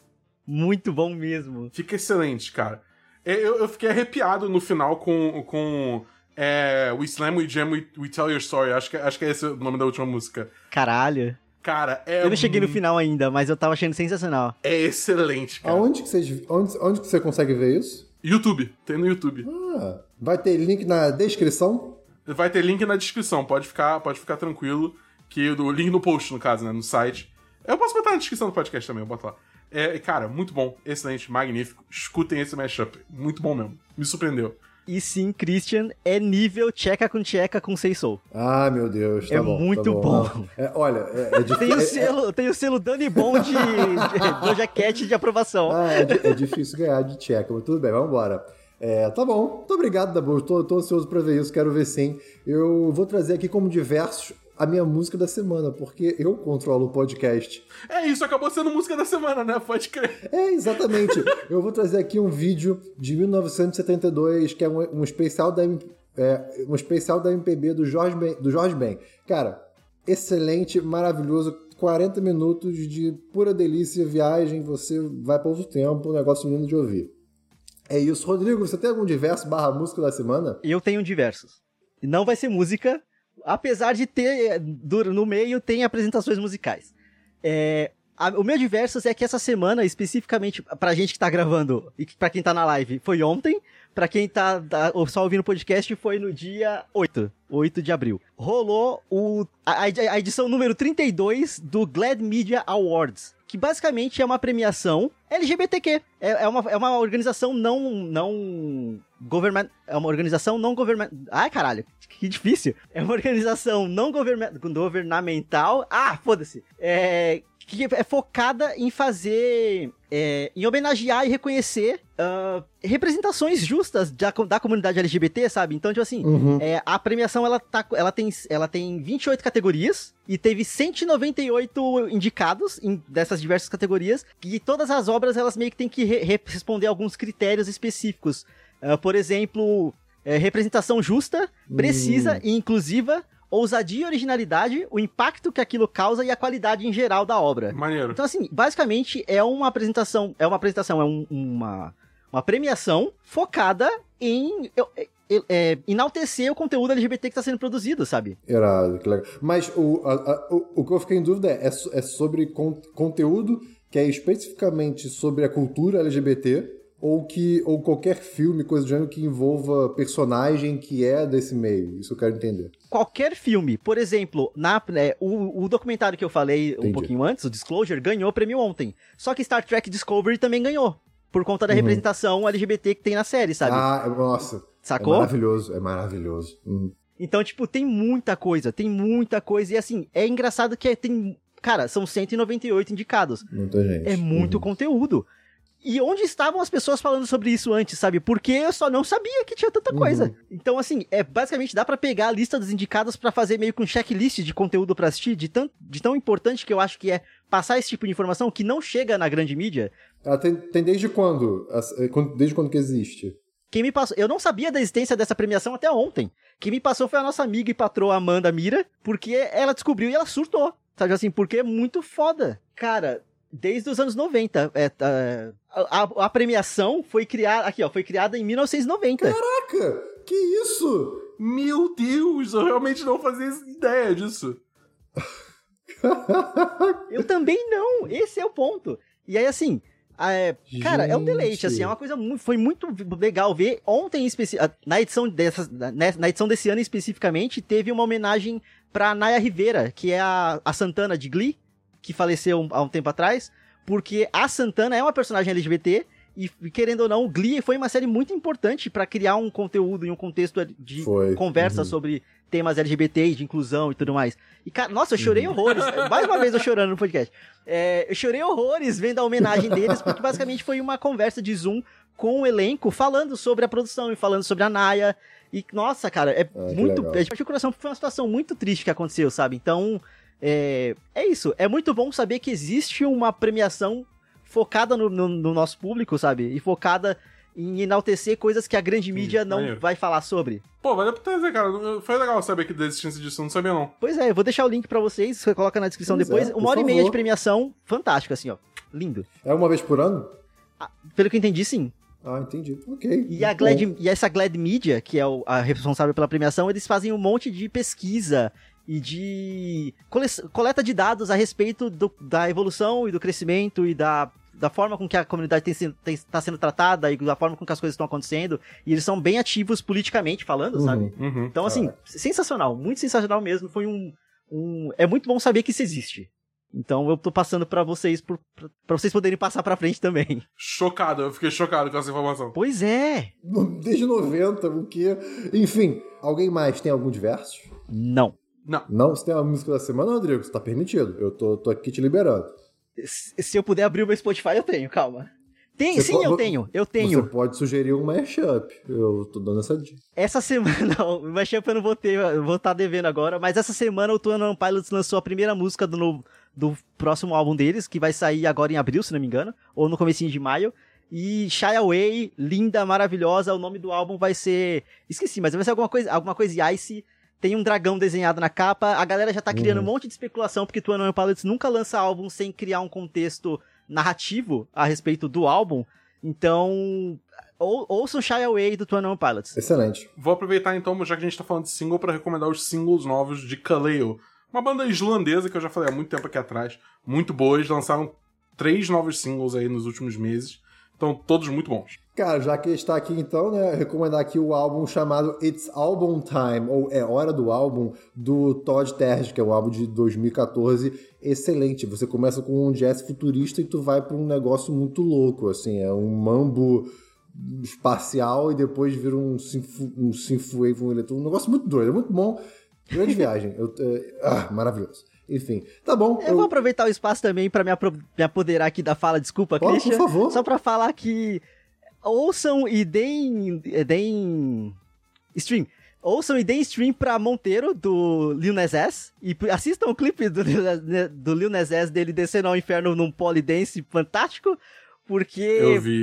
Muito bom mesmo. Fica excelente, cara. É, eu, eu fiquei arrepiado no final com, com é, We Slam, We Jam, We, We Tell Your Story. Acho que, acho que é esse o nome da última música. Caralho. Cara, é. Eu não cheguei no final ainda, mas eu tava achando sensacional. É excelente, cara. Aonde que você, onde, onde que você consegue ver isso? YouTube. Tem no YouTube. Ah, vai ter link na descrição? Vai ter link na descrição, pode ficar, pode ficar tranquilo. Que o link no post, no caso, né? No site. Eu posso botar na descrição do podcast também, eu boto lá. É, cara, muito bom, excelente, magnífico. Escutem esse mashup. Muito bom mesmo. Me surpreendeu. E sim, Christian, é nível tcheca com tcheca com Seisou. Ah, meu Deus, tá é bom, muito tá bom. bom. É, olha, é, é difícil. Tem o selo, tem o selo Dani Bom de, de Doja Cat de aprovação. Ah, é, é, difícil ganhar de tcheca, mas tudo bem, vamos embora. É, tá bom, muito obrigado, Dabu. Tô, tô ansioso pra ver isso, quero ver sim. Eu vou trazer aqui como diversos a minha música da semana, porque eu controlo o podcast. É isso, acabou sendo música da semana, né? Pode crer. É, exatamente. eu vou trazer aqui um vídeo de 1972, que é um, um especial da é, um especial da MPB do Jorge Ben, do Jorge Ben. Cara, excelente, maravilhoso, 40 minutos de pura delícia, viagem, você vai para outro tempo, um negócio lindo de ouvir. É isso. Rodrigo, você tem algum diverso barra música da semana? Eu tenho diversos. Não vai ser música, apesar de ter, no meio, tem apresentações musicais. É, a, o meu diversos é que essa semana, especificamente pra gente que tá gravando e pra quem tá na live, foi ontem. Pra quem tá, tá só ouvindo o podcast, foi no dia 8, 8 de abril. Rolou o, a, a edição número 32 do Glad Media Awards que basicamente é uma premiação LGBTQ. É, é, uma, é uma organização não, não government, é uma organização não government, ai caralho, que difícil. É uma organização não governamental, ah, foda-se. É, que é focada em fazer, é, em homenagear e reconhecer uh, representações justas da, da comunidade LGBT, sabe? Então, tipo assim, uhum. é, a premiação ela, tá, ela, tem, ela tem 28 categorias e teve 198 indicados em, dessas diversas categorias e todas as obras elas meio que têm que re responder alguns critérios específicos. Uh, por exemplo, é, representação justa, precisa hum. e inclusiva, ousadia e originalidade, o impacto que aquilo causa e a qualidade em geral da obra. Maneiro. Então, assim, basicamente é uma apresentação, é uma apresentação, é um, uma, Uma premiação focada em é, enaltecer o conteúdo LGBT que está sendo produzido, sabe? Irado, que legal. Mas o, a, a, o, o que eu fiquei em dúvida é, é sobre con conteúdo que é especificamente sobre a cultura LGBT ou que ou qualquer filme, coisa do gênero que envolva personagem que é desse meio. Isso eu quero entender. Qualquer filme, por exemplo, na, né, o, o, documentário que eu falei Entendi. um pouquinho antes, o Disclosure, ganhou o prêmio ontem. Só que Star Trek Discovery também ganhou. Por conta da uhum. representação LGBT que tem na série, sabe? Ah, nossa. Sacou? É maravilhoso, é maravilhoso. Uhum. Então, tipo, tem muita coisa, tem muita coisa. E assim, é engraçado que tem. Cara, são 198 indicados. Muita gente. É muito uhum. conteúdo. E onde estavam as pessoas falando sobre isso antes, sabe? Porque eu só não sabia que tinha tanta uhum. coisa. Então, assim, é basicamente dá para pegar a lista dos indicados para fazer meio que um checklist de conteúdo para assistir, de tão, de tão importante que eu acho que é passar esse tipo de informação que não chega na grande mídia. Ah, tem, tem desde quando? Desde quando que existe? Quem me passou. Eu não sabia da existência dessa premiação até ontem. Quem me passou foi a nossa amiga e patroa Amanda Mira, porque ela descobriu e ela surtou. Sabe assim, porque é muito foda. Cara, desde os anos 90. É, tá, a, a, premiação foi criada. Aqui, ó, foi criada em 1990. Caraca! Que isso? Meu Deus, eu realmente não fazia ideia disso. eu também não. Esse é o ponto. E aí, assim, é, cara, é um deleite, assim, é uma coisa muito, foi muito legal ver. Ontem, na edição, dessa, né, na edição desse ano especificamente, teve uma homenagem pra Naya Rivera, que é a, a Santana de Glee, que faleceu há um tempo atrás, porque a Santana é uma personagem LGBT e, querendo ou não, o Glee foi uma série muito importante para criar um conteúdo e um contexto de foi. conversa uhum. sobre temas LGBT e de inclusão e tudo mais. E, cara, nossa, eu chorei uhum. horrores. Mais uma vez eu chorando no podcast. É, eu chorei horrores vendo a homenagem deles, porque basicamente foi uma conversa de Zoom com o elenco falando sobre a produção e falando sobre a Naya. E, nossa, cara, é ah, muito. É, tipo, o coração foi uma situação muito triste que aconteceu, sabe? Então, é, é isso. É muito bom saber que existe uma premiação focada no, no, no nosso público, sabe? E focada em enaltecer coisas que a grande mídia não vai falar sobre. Pô, valeu por trazer, cara. Foi legal saber que da existência disso, eu não sabia não. Pois é, eu vou deixar o link para vocês, você coloca na descrição pois depois. É, uma hora favor. e meia de premiação, fantástico, assim, ó. Lindo. É uma vez por ano? Ah, pelo que eu entendi, sim. Ah, entendi. Ok. E, a Glad, e essa Glad Media, que é o, a responsável pela premiação, eles fazem um monte de pesquisa e de coleta de dados a respeito do, da evolução e do crescimento e da, da forma com que a comunidade está sendo tratada e da forma com que as coisas estão acontecendo. E eles são bem ativos politicamente falando, uhum, sabe? Uhum, então, assim, é. sensacional, muito sensacional mesmo. Foi um, um. É muito bom saber que isso existe. Então eu tô passando para vocês, para vocês poderem passar pra frente também. Chocado, eu fiquei chocado com essa informação. Pois é. Desde 90, o que. Enfim, alguém mais tem algum diverso? Não. Não. Não? Você tem uma música da semana, Rodrigo? Você tá permitido. Eu tô, tô aqui te liberando. Se eu puder abrir o meu Spotify, eu tenho, calma. Tem, sim, pode, eu tenho, eu tenho. Você pode sugerir um mashup. Eu tô dando essa dica. Essa semana, não, o mashup eu não vou ter, eu vou estar tá devendo agora, mas essa semana o Twin Pilots lançou a primeira música do, novo, do próximo álbum deles, que vai sair agora em abril, se não me engano, ou no comecinho de maio. E Shy Away, linda, maravilhosa, o nome do álbum vai ser... Esqueci, mas vai ser alguma coisa, alguma coisa Ice tem um dragão desenhado na capa, a galera já tá criando uhum. um monte de especulação, porque Two Pilots nunca lança álbum sem criar um contexto narrativo a respeito do álbum. Então, ou, ouçam Shy Away do Two Pilots. Excelente. Vou aproveitar então, já que a gente tá falando de single, para recomendar os singles novos de Kaleo. Uma banda islandesa que eu já falei há muito tempo aqui atrás. Muito boa, eles lançaram três novos singles aí nos últimos meses. Então, todos muito bons. Cara, já que está aqui então, né, recomendar aqui o álbum chamado It's Album Time, ou É Hora do Álbum, do Todd Terje, que é um álbum de 2014, excelente. Você começa com um jazz futurista e tu vai para um negócio muito louco, assim, é um mambo espacial e depois vira um, synth, um synthwave, um eletrônico, um negócio muito doido, é muito bom. Grande viagem. Eu, é, ah, maravilhoso. Enfim, tá bom. Eu, eu, vou aproveitar o espaço também para me, me, apoderar aqui da fala, desculpa, oh, Christian. Por favor. Só para falar que ouçam e deem, deem stream. Ouçam e deem stream pra Monteiro, do Lil Nas X, e assistam o clipe do, do Lil Nas X dele descendo ao inferno num polidense fantástico, porque,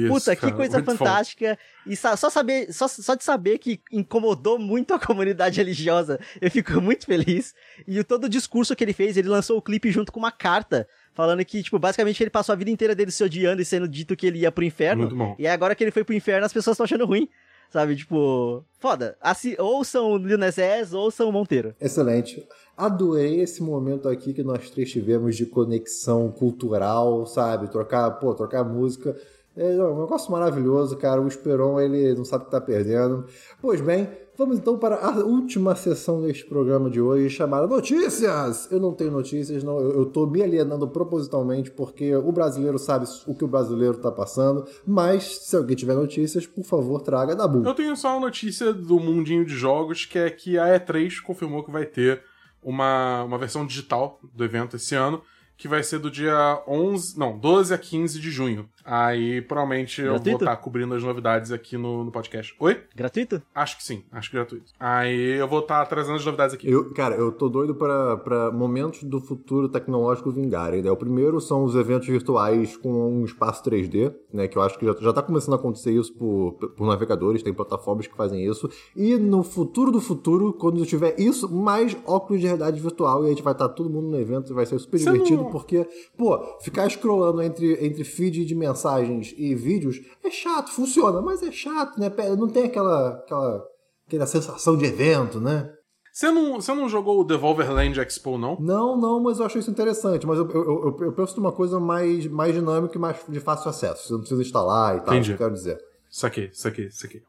puta, que coisa fantástica. Bom. E só saber, só, só de saber que incomodou muito a comunidade religiosa, eu fico muito feliz. E todo o discurso que ele fez, ele lançou o clipe junto com uma carta falando que, tipo, basicamente ele passou a vida inteira dele se odiando e sendo dito que ele ia pro inferno. Muito bom. E agora que ele foi pro inferno, as pessoas estão achando ruim. Sabe, tipo, foda. Assi ou são Lil Nas X ou são Monteiro. Excelente. Adorei esse momento aqui que nós três tivemos de conexão cultural, sabe? Trocar, pô, trocar música. É um negócio maravilhoso, cara. O Esperon, ele não sabe o que tá perdendo. Pois bem, vamos então para a última sessão deste programa de hoje, chamada Notícias! Eu não tenho notícias, não. Eu, eu tô me alienando propositalmente porque o brasileiro sabe o que o brasileiro tá passando. Mas, se alguém tiver notícias, por favor, traga da. Eu tenho só uma notícia do mundinho de jogos, que é que a E3 confirmou que vai ter uma, uma versão digital do evento esse ano que vai ser do dia 11, não, 12 a 15 de junho. Aí provavelmente eu vou Gratuito? estar cobrindo as novidades aqui no, no podcast. Oi? Gratuito? Acho que sim, acho que gratuito. Aí eu vou estar trazendo as novidades aqui. Eu, cara, eu tô doido pra, pra momentos do futuro tecnológico vingarem, né? O primeiro são os eventos virtuais com um espaço 3D, né? Que eu acho que já, já tá começando a acontecer isso por, por navegadores, tem plataformas que fazem isso. E no futuro do futuro, quando tiver isso, mais óculos de realidade virtual, e a gente vai estar todo mundo no evento e vai ser super Você divertido, não- porque, pô, ficar scrollando entre, entre feed de mensagens e vídeos é chato, funciona, mas é chato, né? Não tem aquela, aquela, aquela sensação de evento, né? Você não, você não jogou o Devolver Land Expo, não? Não, não, mas eu achei isso interessante. Mas eu, eu, eu, eu penso numa coisa mais, mais dinâmica e mais de fácil acesso. Você não precisa instalar e tal, Entendi. isso que eu quero dizer. Saquei, saquei, saquei.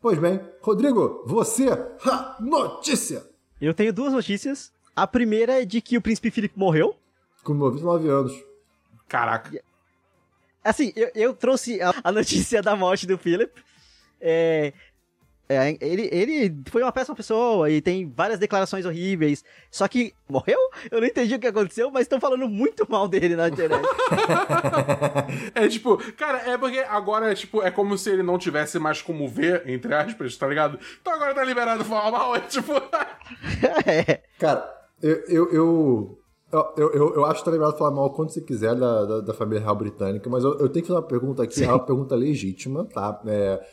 Pois bem, Rodrigo, você, ha, notícia! Eu tenho duas notícias. A primeira é de que o príncipe Felipe morreu. Com 99 anos. Caraca. Assim, eu, eu trouxe a, a notícia da morte do Philip. É, é, ele, ele foi uma péssima pessoa e tem várias declarações horríveis. Só que morreu? Eu não entendi o que aconteceu, mas estão falando muito mal dele na internet. É tipo, cara, é porque agora é tipo, é como se ele não tivesse mais como ver, entre aspas, tá ligado? Então agora tá liberado falar mal, é tipo. é. Cara, eu, eu, eu, eu, eu, eu acho que tá liberado falar mal quando você quiser da, da, da família real britânica, mas eu, eu tenho que fazer uma pergunta aqui, é uma pergunta legítima, tá? É,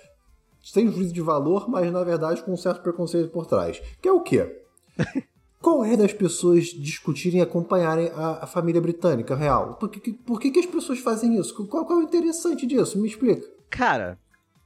sem juízo de valor, mas na verdade com um certo preconceito por trás. Que é o quê? Qual é das pessoas discutirem e acompanharem a, a família britânica real? Por, que, por que, que as pessoas fazem isso? Qual, qual é o interessante disso? Me explica. Cara,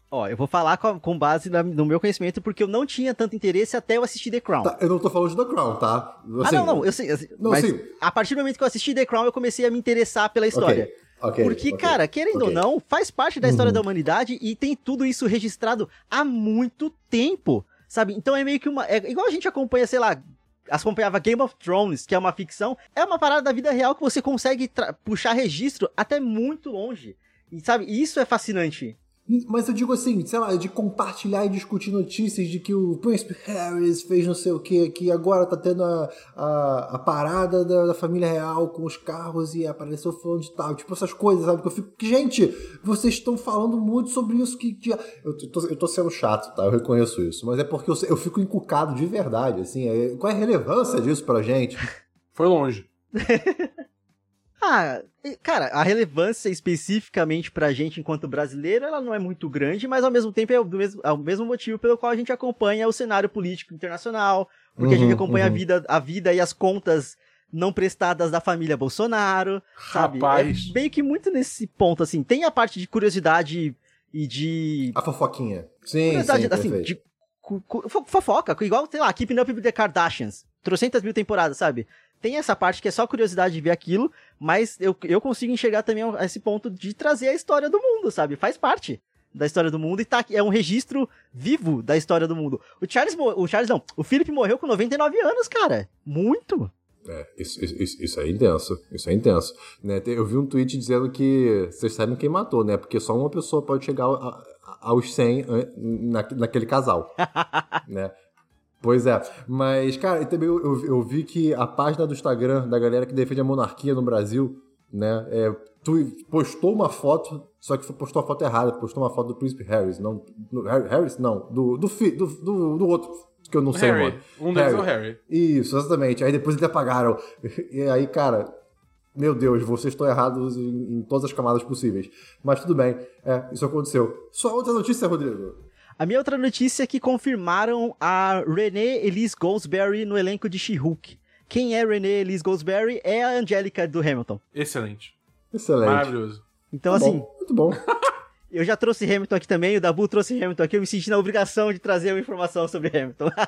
ó, eu vou falar com, com base na- no meu conhecimento, porque eu não tinha tanto interesse até eu assistir The Crown. Tá, eu não tô falando de The Crown, tá? ah, Assim, não, não, eu sei. assim, Não, mas sim. a partir do momento que eu assisti The Crown, eu comecei a me interessar pela história. ok, Porque, ok, cara, querendo ok. ou não, faz parte da história Uhum. da humanidade e tem tudo isso registrado há muito tempo, sabe? Então é meio que uma. É igual a gente acompanha, sei lá. Acompanhava Game of Thrones, que é uma ficção, é uma parada da vida real que você consegue puxar registro até muito longe. E sabe, e isso é fascinante. Mas eu digo assim, sei lá, de compartilhar e discutir notícias de que o Príncipe Harris fez não sei o que, que agora tá tendo a, a, a parada da, da família real com os carros e apareceu falando de tal, tipo essas coisas, sabe? Que eu fico, gente, vocês estão falando muito sobre isso que. que- eu, tô, eu tô sendo chato, tá? Eu reconheço isso, mas é porque eu, eu fico encucado de verdade, assim. é- qual é a relevância disso pra gente? Foi longe. Ah, cara, a relevância especificamente pra gente enquanto brasileiro, ela não é muito grande, mas ao mesmo tempo é o mesmo, é o mesmo motivo pelo qual a gente acompanha o cenário político internacional, porque a gente Uhum, acompanha a uhum. vida, a vida e as contas não prestadas da família Bolsonaro, sabe? Rapaz. É meio que muito nesse ponto, assim. Tem a parte de curiosidade e de... A fofoquinha. Sim, curiosidade, sim, assim, de fofoca, igual, sei lá, Keeping Up with the Kardashians. Trocentas mil temporadas, sabe? Tem essa parte que é só curiosidade de ver aquilo, mas eu, eu consigo enxergar também a esse ponto de trazer a história do mundo, sabe? Faz parte da história do mundo e tá, é um registro vivo da história do mundo. O Charles, o Charles não, o Philip morreu com 99 anos, cara. Muito. É, isso, isso- isso- é intenso. Isso é intenso. Né? Eu vi um tweet dizendo que vocês sabem quem matou, né? Porque só uma pessoa pode chegar a- a- aos 100 an- na, naquele casal. né? Pois é. Mas, cara, e também eu, eu- eu vi que a página do Instagram da galera que defende a monarquia no Brasil, né? É, tu- postou uma foto, só que postou a foto errada. Postou uma foto do Príncipe Harris. Não, do Harry- Harris? Não. Do, do, fi- do, do, do outro, que eu não sei o Harry. nome. Um deles é o Harry. Isso, exatamente. Aí depois eles apagaram. E aí, cara, meu Deus, vocês estão errados em, em todas as camadas possíveis. Mas tudo bem, é, isso aconteceu. Só outra notícia, Rodrigo. A minha outra notícia é que confirmaram a Renée Elise Goldsberry no elenco de She-Hulk. quem é Renee Elise Goldsberry é a Angélica do Hamilton. Excelente. Excelente. Maravilhoso. Então, Muito assim, bom, muito bom. eu já trouxe Hamilton aqui também, o Dabu trouxe Hamilton aqui, eu me senti na obrigação de trazer uma informação sobre Hamilton.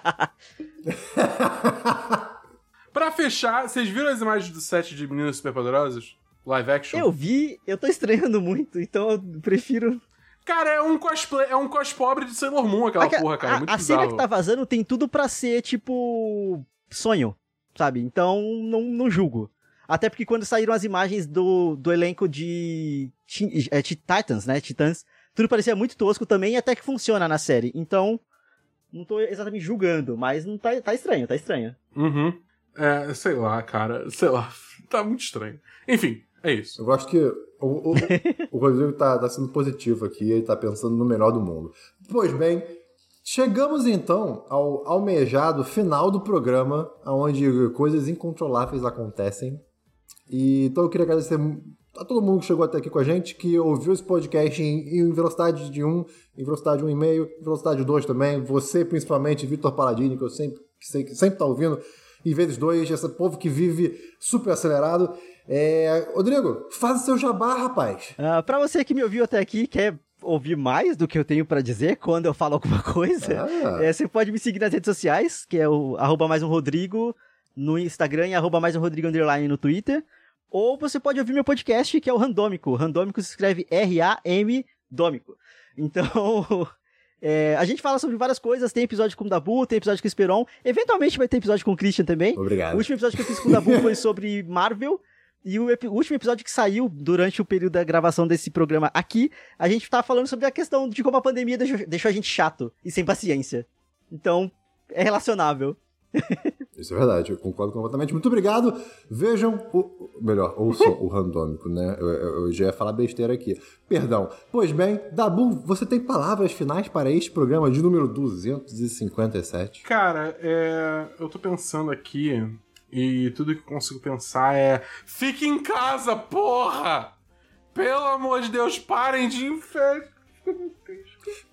Pra fechar, vocês viram as imagens do set de Meninas Superpoderosas? Live action? eu vi, eu tô estranhando muito, então eu prefiro. Cara, é um cosplay, é um cos pobre de Sailor Moon aquela Aque- porra, cara. a, muito a cena bizarro. que tá vazando tem tudo pra ser, tipo, sonho, sabe? Então, não, não julgo. Até porque quando saíram as imagens do, do elenco de Ti- é, Ti- Titans, né? Titãs, tudo parecia muito tosco também, até que funciona na série. Então, não tô exatamente julgando, mas não tá, tá estranho, tá estranho. Uhum. É, sei lá, cara. Sei lá. Tá muito estranho. Enfim, é isso. Eu gosto que o, o, o Rodrigo tá, tá sendo positivo aqui, ele tá pensando no melhor do mundo. Pois bem, chegamos então ao almejado final do programa, onde coisas incontroláveis acontecem. E, então eu queria agradecer a todo mundo que chegou até aqui com a gente, que ouviu esse podcast em, em velocidade de 1, em velocidade 1,5, em velocidade 2 também. Você, principalmente, Vitor Paladini, que eu sempre, que sei- que sempre tá ouvindo, em vezes 2, esse povo que vive super acelerado. É, Rodrigo, faz o seu jabá, rapaz. Ah, pra você que me ouviu até aqui, quer ouvir mais do que eu tenho pra dizer quando eu falo alguma coisa, Ah. é, você pode me seguir nas redes sociais, que é o arroba mais um Rodrigo no Instagram e arroba mais um Rodrigo underline no Twitter. Ou você pode ouvir meu podcast, que é o Randômico. Randômico se escreve R-A-M Dômico. Então, é, a gente fala sobre várias coisas. Tem episódio com o Dabu, tem episódio com o Esperon. Eventualmente vai ter episódio com o Christian também. O Obrigado. último episódio que eu fiz com o Dabu foi sobre Marvel. E o, último episódio que saiu durante o período da gravação desse programa aqui, a gente tá falando sobre a questão de como a pandemia deixou, deixou a gente chato e sem paciência. Então, é relacionável. Isso é verdade, eu concordo completamente. Muito obrigado. Vejam, o, o- melhor, ouçam o randômico, né? Eu, eu- eu já ia falar besteira aqui. Perdão. Pois bem, Dabu, você tem palavras finais para este programa de número 257? Cara, é, eu tô pensando aqui e tudo que eu consigo pensar é: fique em casa, porra! Pelo amor de Deus, parem de infectar.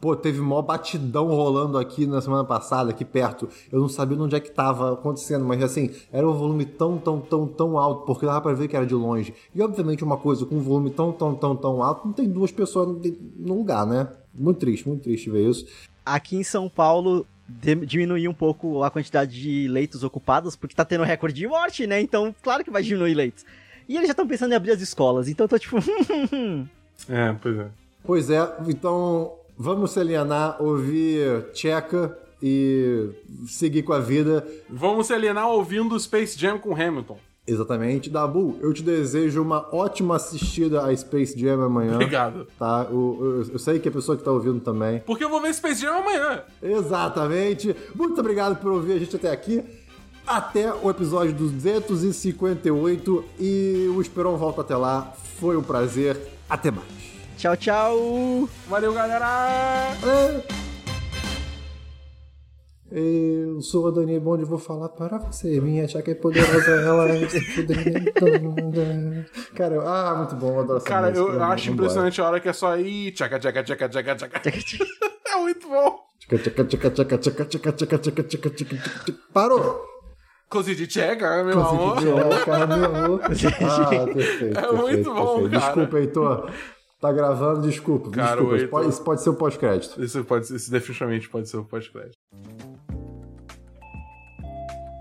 Pô, teve mó batidão rolando aqui na semana passada, aqui perto. Eu não sabia onde é que tava acontecendo, mas assim, era um volume tão, tão, tão, tão alto, porque dava pra ver que era de longe. E obviamente uma coisa com um volume tão, tão, tão, tão alto, não tem duas pessoas no- no lugar, né? Muito triste, muito triste ver isso. Aqui em São Paulo, diminuiu um pouco a quantidade de leitos ocupados, porque tá tendo recorde de morte, né? Então, claro que vai diminuir leitos. E eles já estão pensando em abrir as escolas, então eu tô tipo. É, pois é. Pois é, então vamos se alienar, ouvir Tcheca e seguir com a vida. Vamos se alienar ouvindo Space Jam com Hamilton. Exatamente. Dabu, eu te desejo uma ótima assistida a Space Jam amanhã. Obrigado. Tá? Eu, eu- eu sei que a pessoa que tá ouvindo também. Porque eu vou ver Space Jam amanhã. Exatamente. Muito obrigado por ouvir a gente até aqui. Até o episódio 258 e o Esperon volta até lá. Foi um prazer. Até mais. tchau, tchau! Valeu, galera! É. Eu sou a Dani Bond e vou falar para você. Minha chaca é poderosa, ela é Cara, ah, muito bom, eu adoro essa Cara, música. eu acho impressionante a hora que é só ir. Tchaca, tchaca, tchaca, tchaca, tchaca. É muito bom. Tchaca, tchaca, tchaca, tchaca, tchaca, tchaca, tchaca, tchaca, tchaca. Parou! Coisa de tcheca, meu amor. Tchaca, meu amor. Ah, perfeito. É perfeito, muito bom, perfeito. cara. Desculpa, Heitor. Tá gravando, desculpa. Cara, desculpa. Heitor- isso pode ser o pós-crédito. Isso, pode, isso definitivamente pode ser o pós-crédito.